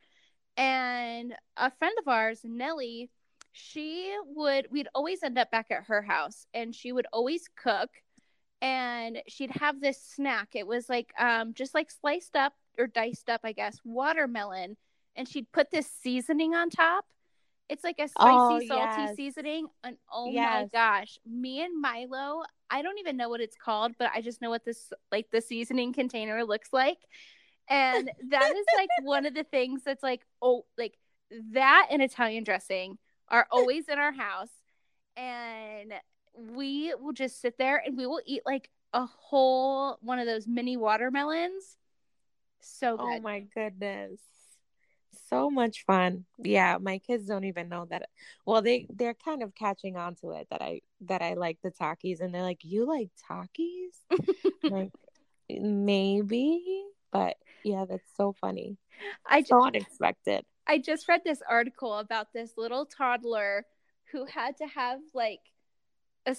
And a friend of ours, Nellie, she would we'd always end up back at her house and she would always cook and she'd have this snack it was like um just like sliced up or diced up i guess watermelon and she'd put this seasoning on top it's like a spicy oh, salty yes. seasoning and oh yes. my gosh me and milo i don't even know what it's called but i just know what this like the seasoning container looks like and that is like one of the things that's like oh like that and italian dressing are always in our house and we will just sit there and we will eat like a whole one of those mini watermelons. So oh good. Oh my goodness. So much fun. Yeah, my kids don't even know that. Well, they they're kind of catching on to it that I that I like the Takis, and they're like, "You like Takis?" like eh, maybe, but yeah, that's so funny. I just, so unexpected. I just read this article about this little toddler who had to have like a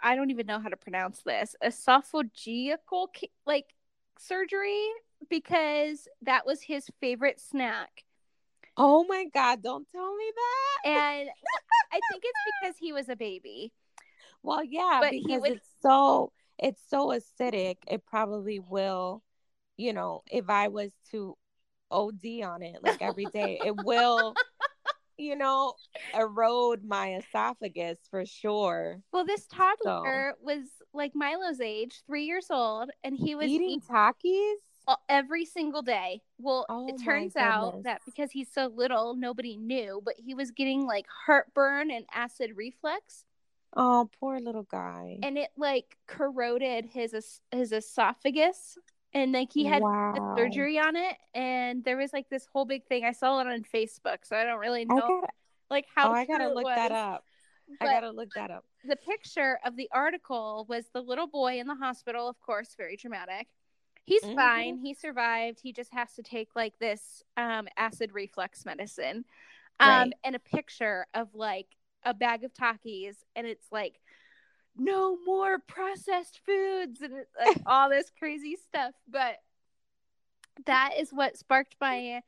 I don't even know how to pronounce this esophageal like surgery because that was his favorite snack. Oh my god, don't tell me that. And I think it's because he was a baby. Well, yeah, but because would... it's so it's so acidic, it probably will, you know, if I was to OD on it like every day. it will, you know, erode my esophagus for sure. Well, this toddler so. was like Milo's age, three years old, and he was eating Takis every single day. Well, oh it turns out that because he's so little, nobody knew, but he was getting like heartburn and acid reflux. Oh, poor little guy. And it like corroded his his esophagus and like he had wow. surgery on it and there was like this whole big thing i saw it on facebook so i don't really know gotta, like oh, how oh, i gotta look that up but i gotta look that up the picture of the article was the little boy in the hospital of course very dramatic he's mm-hmm. fine. He survived. He just has to take like this um, acid reflux medicine um, right. and a picture of like a bag of Takis and it's like no more processed foods and like all this crazy stuff. But that is what sparked my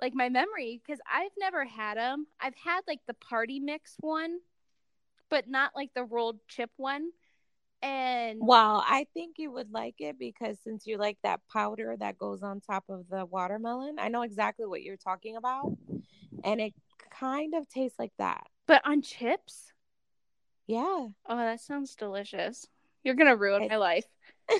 like my memory because i've never had them i've had like the party mix one but not like the rolled chip one and well i think you would like it because since you like that powder that goes on top of the watermelon i know exactly what you're talking about and it kind of tastes like that but on chips yeah. Oh, that sounds delicious. You're gonna ruin my life.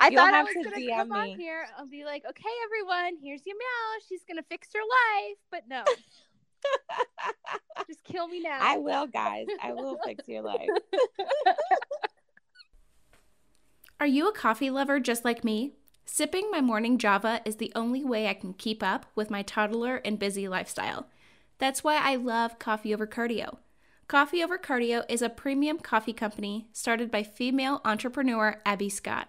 I You'll thought I was to gonna DM come me. on here. I'll be like, okay, everyone, here's your meow. She's gonna fix your life, but no. Just kill me now. I will, guys. I will fix your life. Are you a coffee lover just like me? Sipping my morning Java is the only way I can keep up with my toddler and busy lifestyle. That's why I love coffee over cardio. Coffee Over Cardio is a premium coffee company started by female entrepreneur Abby Scott.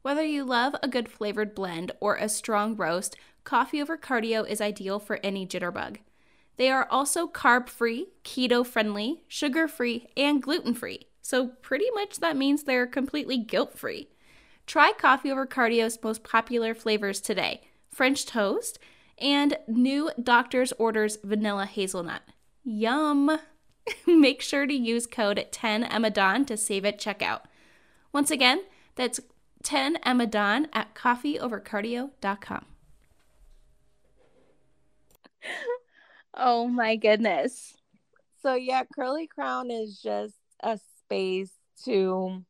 Whether you love a good flavored blend or a strong roast, Coffee Over Cardio is ideal for any jitterbug. They are also carb free, keto friendly, sugar free, and gluten free. So, pretty much that means they're completely guilt free. Try Coffee Over Cardio's most popular flavors today French toast and new Doctor's Orders vanilla hazelnut. Yum! make sure to use code 10EMMADAWN to save at checkout. Once again, that's 10EMMADAWN at coffeeovercardio.com. Oh my goodness. so yeah, Curly Crown is just a space to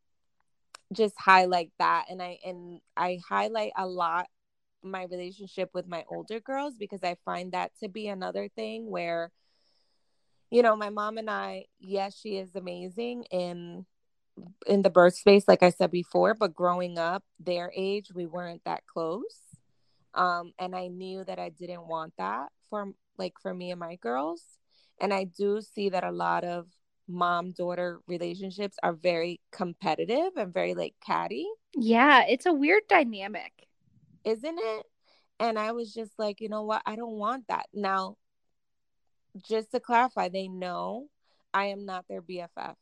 just highlight that and I and I highlight a lot my relationship with my older girls because I find that to be another thing where you know, my mom and I, yes, she is amazing in in the birth space like I said before, but growing up their age, we weren't that close. Um and I knew that I didn't want that for like for me and my girls. And I do see that a lot of mom daughter relationships are very competitive and very like catty. Yeah, it's a weird dynamic. Isn't it? And I was just like, you know what? I don't want that. Now, just to clarify, they know I am not their BFF.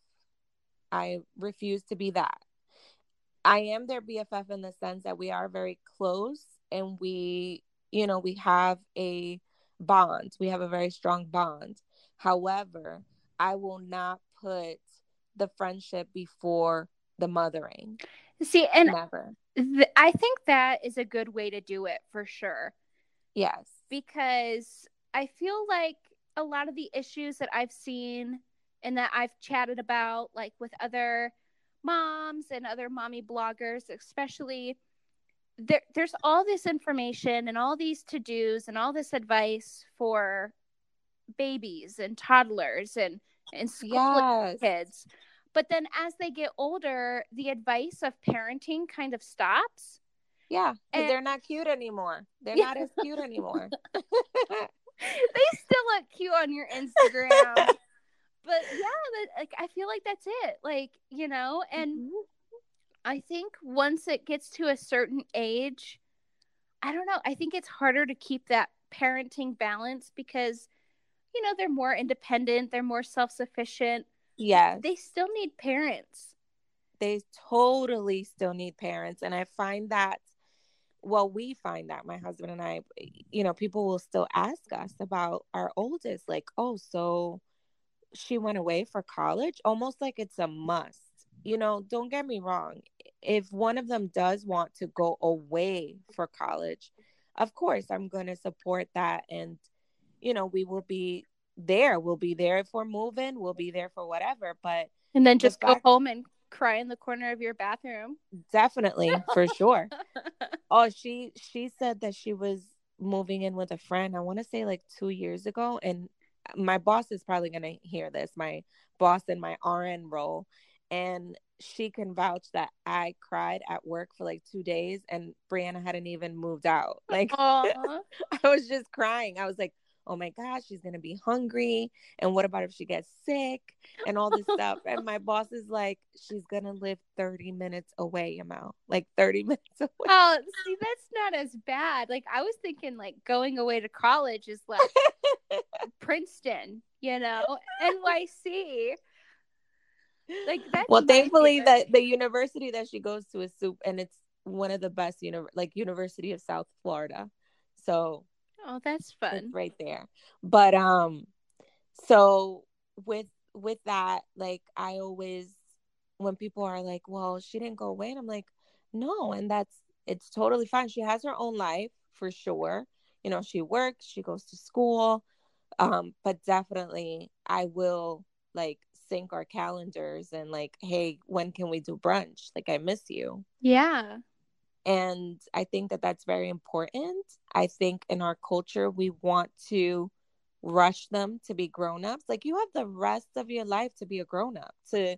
I refuse to be that. I am their BFF in the sense that we are very close and we, you know, we have a bond. We have a very strong bond. However, I will not put the friendship before the mothering. See, and Never. th- I think that is a good way to do it for sure. Yes. because I feel like a lot of the issues that I've seen and that I've chatted about, like with other moms and other mommy bloggers, especially, there, there's all this information and all these to dos and all this advice for babies and toddlers and, and school Yes. kids. But then as they get older, the advice of parenting kind of stops. Yeah. And- they're not cute anymore. They're Yeah. not as cute anymore. they still look cute on your Instagram. but yeah, like I feel like that's it. Like, you know, and Mhm. I think once it gets to a certain age, I don't know, I think it's harder to keep that parenting balance because you know, they're more independent, they're more self-sufficient. Yeah. They still need parents. they totally still need parents and i find that well we find that my husband and i you know people will still ask us about our oldest like oh so she went away for college almost like it's a must you know don't get me wrong if one of them does want to go away for college of course i'm going to support that. And you know we will be there. We'll be there if we're moving. We'll be there for whatever. But And then just go fact- home and cry in the corner of your bathroom. definitely for sure. Oh she she said that she was moving in with a friend i want to say like two years ago. And my boss is probably going to hear this my boss in my rn role. And she can vouch that i cried at work for like two days and brianna hadn't even moved out like i was just crying i was like oh my gosh she's going to be hungry and what about if she gets sick and all this stuff and my boss is like she's going to live 30 minutes away Amal. like 30 minutes away Oh, see, that's not as bad. Like I was thinking, like going away to college is like Princeton, you know, NYC. Like that's well thankfully favorite. that the university that she goes to is soup and it's one of the best uni- like university of south florida so Oh, that's fun. right there but um so with with that like i always when people are like well she didn't go away and i'm like no and that's it's totally fine she has her own life for sure you know she works she goes to school um but definitely i will like sync our calendars and like hey when can we do brunch? Like i miss you. Yeah. and i think that that's very important. I think in our culture we want to rush them to be grown-ups. Like you have the rest of your life to be a grown-up to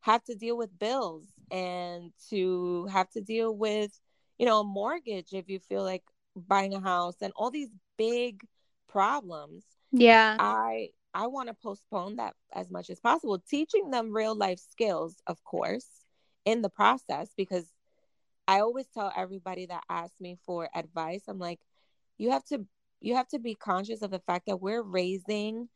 have to deal with bills and to have to deal with you know a mortgage if you feel like buying a house and all these big problems. Yeah. i i want to postpone that as much as possible teaching them real life skills of course in the process because i always tell everybody that asks me for advice i'm like you have to you have to be conscious of the fact that we're raising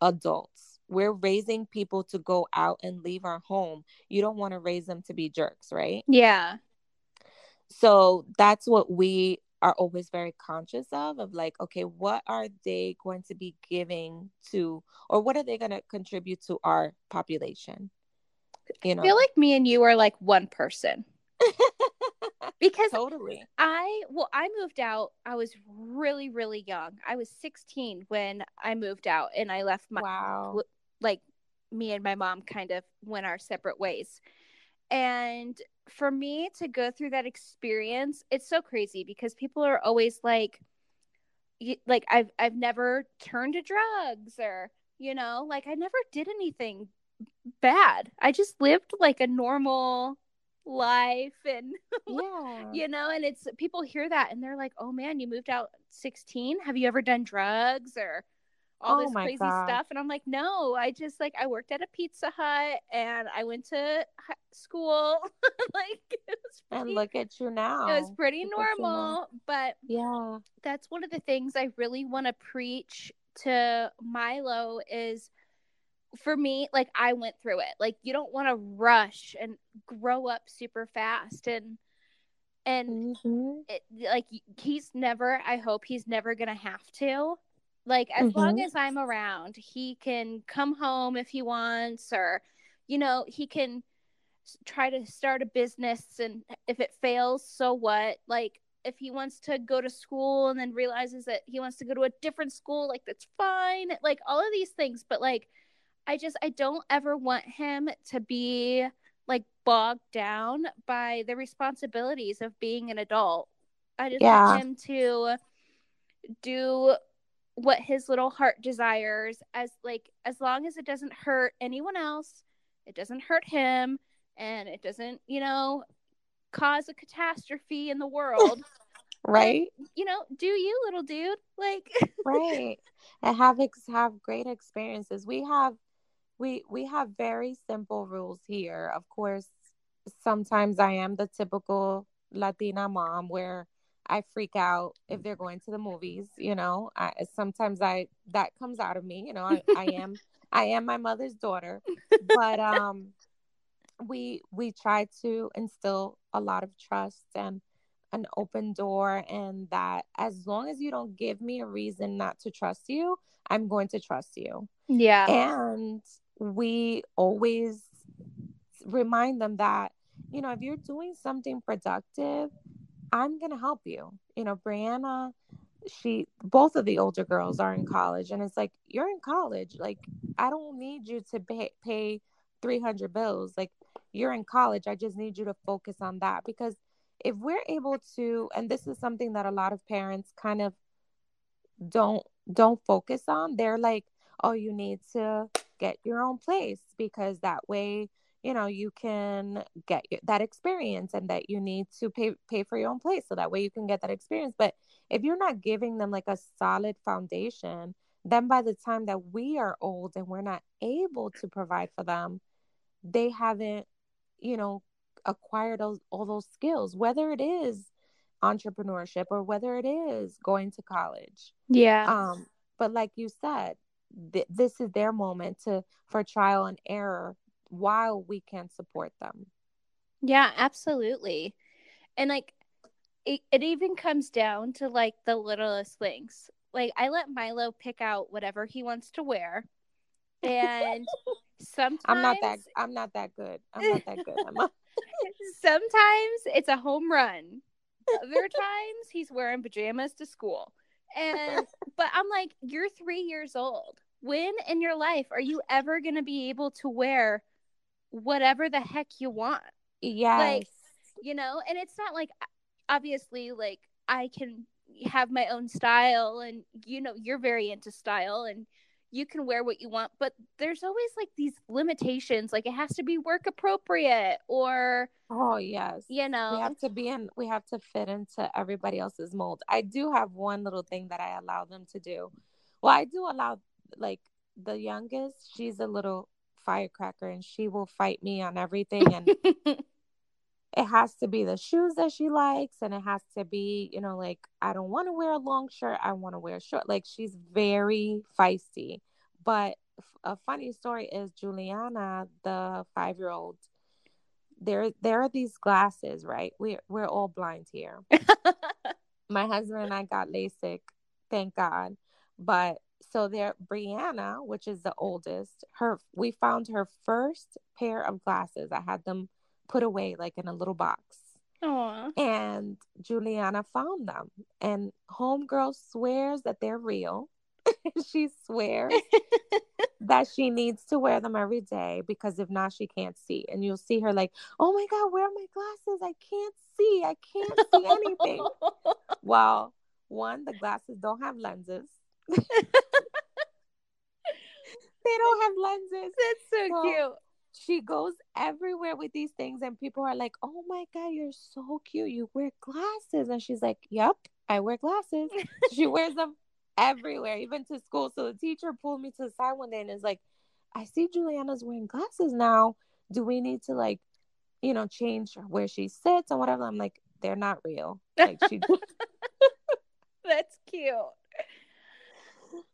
adults. We're raising people to go out and leave our home. You don't want to raise them to be jerks right? Yeah. so that's what we are always very conscious of of like okay what are they going to be giving to or what are they going to contribute to our population? You know I feel like me and you are like one person. Because totally. I well I moved out I was really really young. I was 16 when I moved out and I left my wow. like me and my mom kind of went our separate ways. And for me to go through that experience, it's so crazy because people are always like, like I've I've never turned to drugs or you know like I never did anything bad. I just lived like a normal life and Yeah. you know and it's people hear that and they're like oh man you moved out 16 have you ever done drugs or all Oh this crazy God. stuff and i'm like no i just like i worked at a pizza hut and i went to school like it was And look at you now. it was pretty Look at you now. normal but Yeah. that's one of the things I really want to preach to Milo is for me, like I went through it. Like you don't want to rush and grow up super fast and and Mhm. it, like he's never I hope he's never going to have to. Like as long Mhm. as I'm around, he can come home if he wants or you know, he can try to start a business and if it fails, so what? Like if he wants to go to school and then realizes that he wants to go to a different school, like that's fine. Like all of these things, but like I just I don't ever want him to be like bogged down by the responsibilities of being an adult. I just Yeah. want him to do what his little heart desires as like as long as it doesn't hurt anyone else, it doesn't hurt him and it doesn't, you know, cause a catastrophe in the world. Right. you know, do you little dude? Like right and have ex- have great experiences we have we we have very simple rules here of course sometimes i am the typical latina mom where i freak out if they're going to the movies you know I, sometimes i that comes out of me you know I, I am i am my mother's daughter but um we we try to instill a lot of trust and an open door and that as long as you don't give me a reason not to trust you i'm going to trust you Yeah. and we always remind them that you know if you're doing something productive i'm going to help you. You know brianna she both of the older girls are in college and it's like you're in college. Like i don't need you to pay, pay 300 bills. Like you're in college. I just need you to focus on that. Because if we're able to and this is something that a lot of parents kind of don't don't focus on they're like oh you need to get your own place because that way you know you can get that experience and that you need to pay pay for your own place so that way you can get that experience but if you're not giving them like a solid foundation then by the time that we are old and we're not able to provide for them they haven't you know acquired those, all those skills whether it is entrepreneurship or whether it is going to college Yeah. um but like you said th- this is their moment to for trial and error while we can support them Yeah, absolutely. And like it, it even comes down to like the littlest things. Like I let Milo pick out whatever he wants to wear. And sometimes i'm not that i'm not that good i'm not that good Emma. sometimes it's a home run. Other times he's wearing pajamas to school. And but I'm like, you're three years old. When in your life are you ever gonna be able to wear whatever the heck you want? yes. you know and it's not like obviously like i can have my own style and you know you're very into style and you can wear what you want but there's always like these limitations like it has to be work appropriate or oh yes. you know? we have to be in we have to fit into everybody else's mold. I do have one little thing that i allow them to do. Well i do allow like the youngest she's a little firecracker and she will fight me on everything. And it has to be the shoes that she likes. And it has to be you know like i don't want to wear a long shirt. I want to wear a short like she's very feisty. But a funny story is juliana the five year old there there are these glasses right? We're, we're all blind here. My husband and i got lasik thank god. But so there brianna which is the oldest her we found her first pair of glasses i had them put away like in a little box Aw. and Juliana found them. And homegirl swears that they're real. she swears that she needs to wear them every day because if not, she can't see. And you'll see her like, oh my God, where are my glasses? I can't see. I can't see anything. well, one, the glasses don't have lenses. They don't have lenses. That's so, so cute. She goes everywhere with these things, and people are like, oh my God, you're so cute. You wear glasses. And she's like, yep, I wear glasses. she wears them everywhere, even to school. So the teacher pulled me to the side one day and is like, I see Juliana's wearing glasses now. Do we need to like, you know, change where she sits and whatever? I'm like, they're not real. Like she That's cute.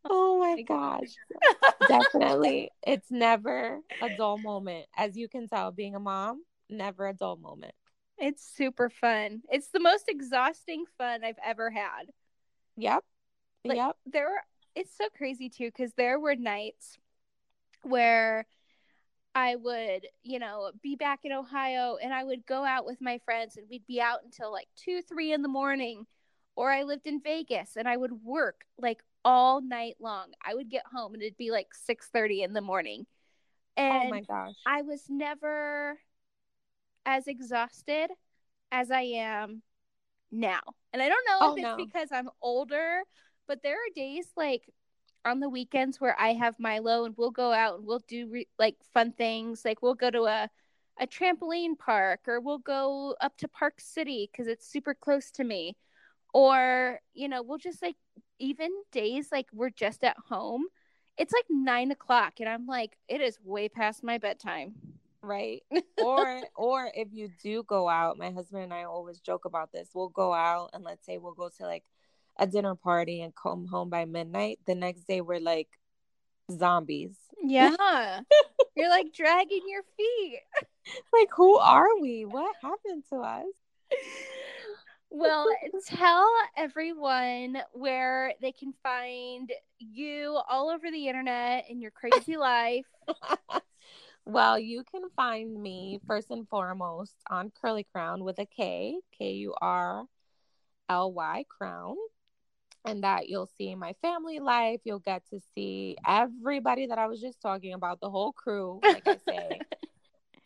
Oh my gosh. Definitely. It's never a dull moment. As you can tell, being a mom, never a dull moment. It's super fun. It's the most exhausting fun I've ever had. Yep. Like, yep. There were it's so crazy too because there were nights where I would, you know, be back in Ohio and I would go out with my friends and we'd be out until like two, three in the morning. Or I lived in Vegas and I would work like all night long. I would get home and it'd be like six thirty in the morning. Oh and oh my gosh. I was never as exhausted as I am now. And I don't know oh, if it's no. because I'm older but there are days like on the weekends where I have Milo and we'll go out and we'll do re- like fun things. Like we'll go to a a trampoline park or we'll go up to Park City because it's super close to me. Or, you know, we'll just like even days like we're just at home. It's like nine o'clock and I'm like, it is way past my bedtime. Right. or or if you do go out, my husband and I always joke about this. We'll go out and let's say we'll go to like a dinner party and come home by midnight. The next day we're like zombies. Yeah. You're like dragging your feet. like who are we? What happened to us? Well, tell everyone where they can find you all over the internet in your crazy life. well, you can find me first and foremost on Kurly Crown with a K, K U R L Y Crown and that you'll see my family life. You'll get to see everybody that I was just talking about, the whole crew, like I say.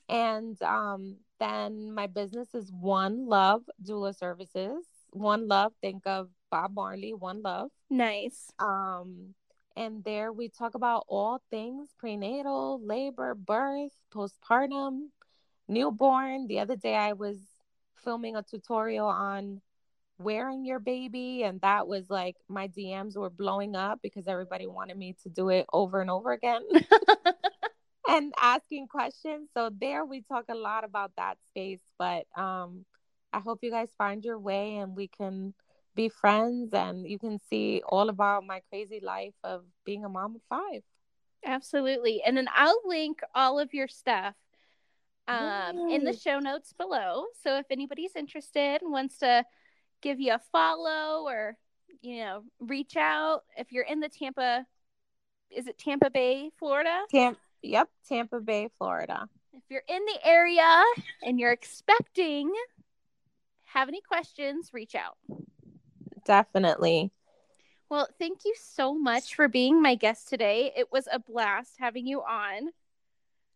And um, then my business is One Love Doula Services. One Love, think of Bob Marley, One Love. Nice. Um, and there we talk about all things prenatal, labor, birth, postpartum, newborn. The other day I was filming a tutorial on wearing your baby and that was like my DMs were blowing up because everybody wanted me to do it over and over again and asking questions. So there we talk a lot about that space, but um I hope you guys find your way and we can be friends and you can see all about my crazy life of being a mom of 5. Absolutely. And then I'll link all of your stuff um, in the show notes below. So if anybody's interested and wants to give you a follow or you know reach out if you're in the Tampa is it Tampa Bay, Florida? Tampa Yep, Tampa Bay, Florida. If you're in the area and you're expecting have any questions, reach out. Definitely. Well, thank you so much for being my guest today. It was a blast having you on.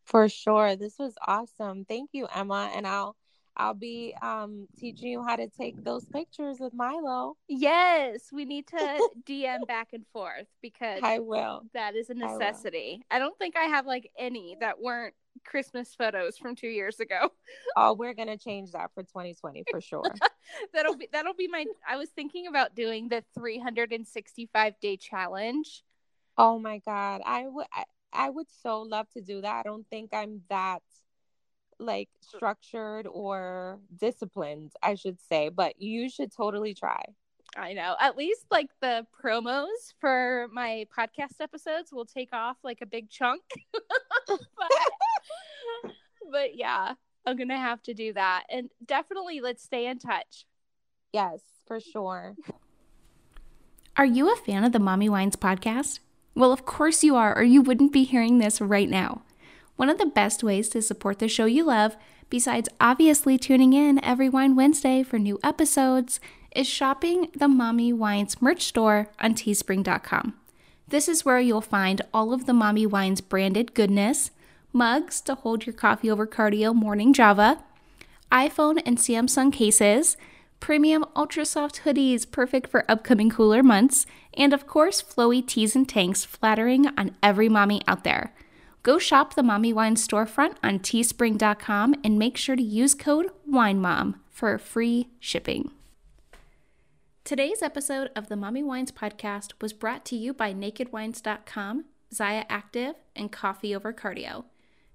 For sure. This was awesome. Thank you, Emma. And I'll I'll be um, teaching you how to take those pictures with Milo. Yes, we need to DM back and forth because I will. That is a necessity. I, I, don't think I have like any that weren't Christmas photos from two years ago. Oh, we're gonna change that for 2020 for sure. that'll be that'll be my. I was thinking about doing the 365 day challenge. Oh my god, I would. I, I would so love to do that. I don't think I'm that like structured or disciplined, I should say, but you should totally try. I know. At least like the promos for my podcast episodes will take off like a big chunk. but, but yeah, I'm going to have to do that. And definitely let's stay in touch. Yes, for sure. Are you a fan of the Mommy Wines podcast? Well, of course you are, or you wouldn't be hearing this right now. One of the best ways to support the show you love, besides obviously tuning in every Wine Wednesday for new episodes, is shopping the Mommy Wines merch store on teespring.com. This is where you'll find all of the Mommy Wines branded goodness, mugs to hold your coffee over cardio morning Java, iPhone and Samsung cases, premium ultra soft hoodies perfect for upcoming cooler months, and of course, flowy tees and tanks flattering on every mommy out there. Go shop the Mommy Wine storefront on teespring.com and make sure to use code WINEMOM for free shipping. Today's episode of the Mommy Wines podcast was brought to you by nakedwines.com, Zyia Active, and Coffee Over Cardio.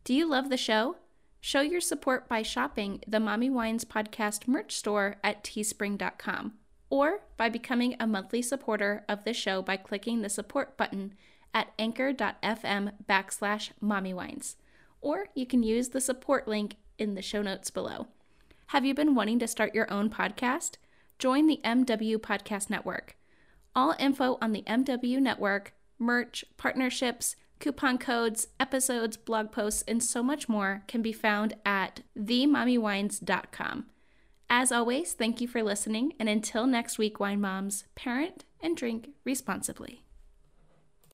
Do you love the show? Show your support by shopping the Mommy Wines podcast merch store at teespring.com or by becoming a monthly supporter of the show by clicking the support button at anchor.fm backslash mommywines. Or you can use the support link in the show notes below. Have you been wanting to start your own podcast? Join the MW Podcast Network. All info on the MW Network, merch, partnerships, coupon codes, episodes, blog posts, and so much more can be found at themommywines.com. As always, thank you for listening, and until next week, Wine Moms, parent and drink responsibly.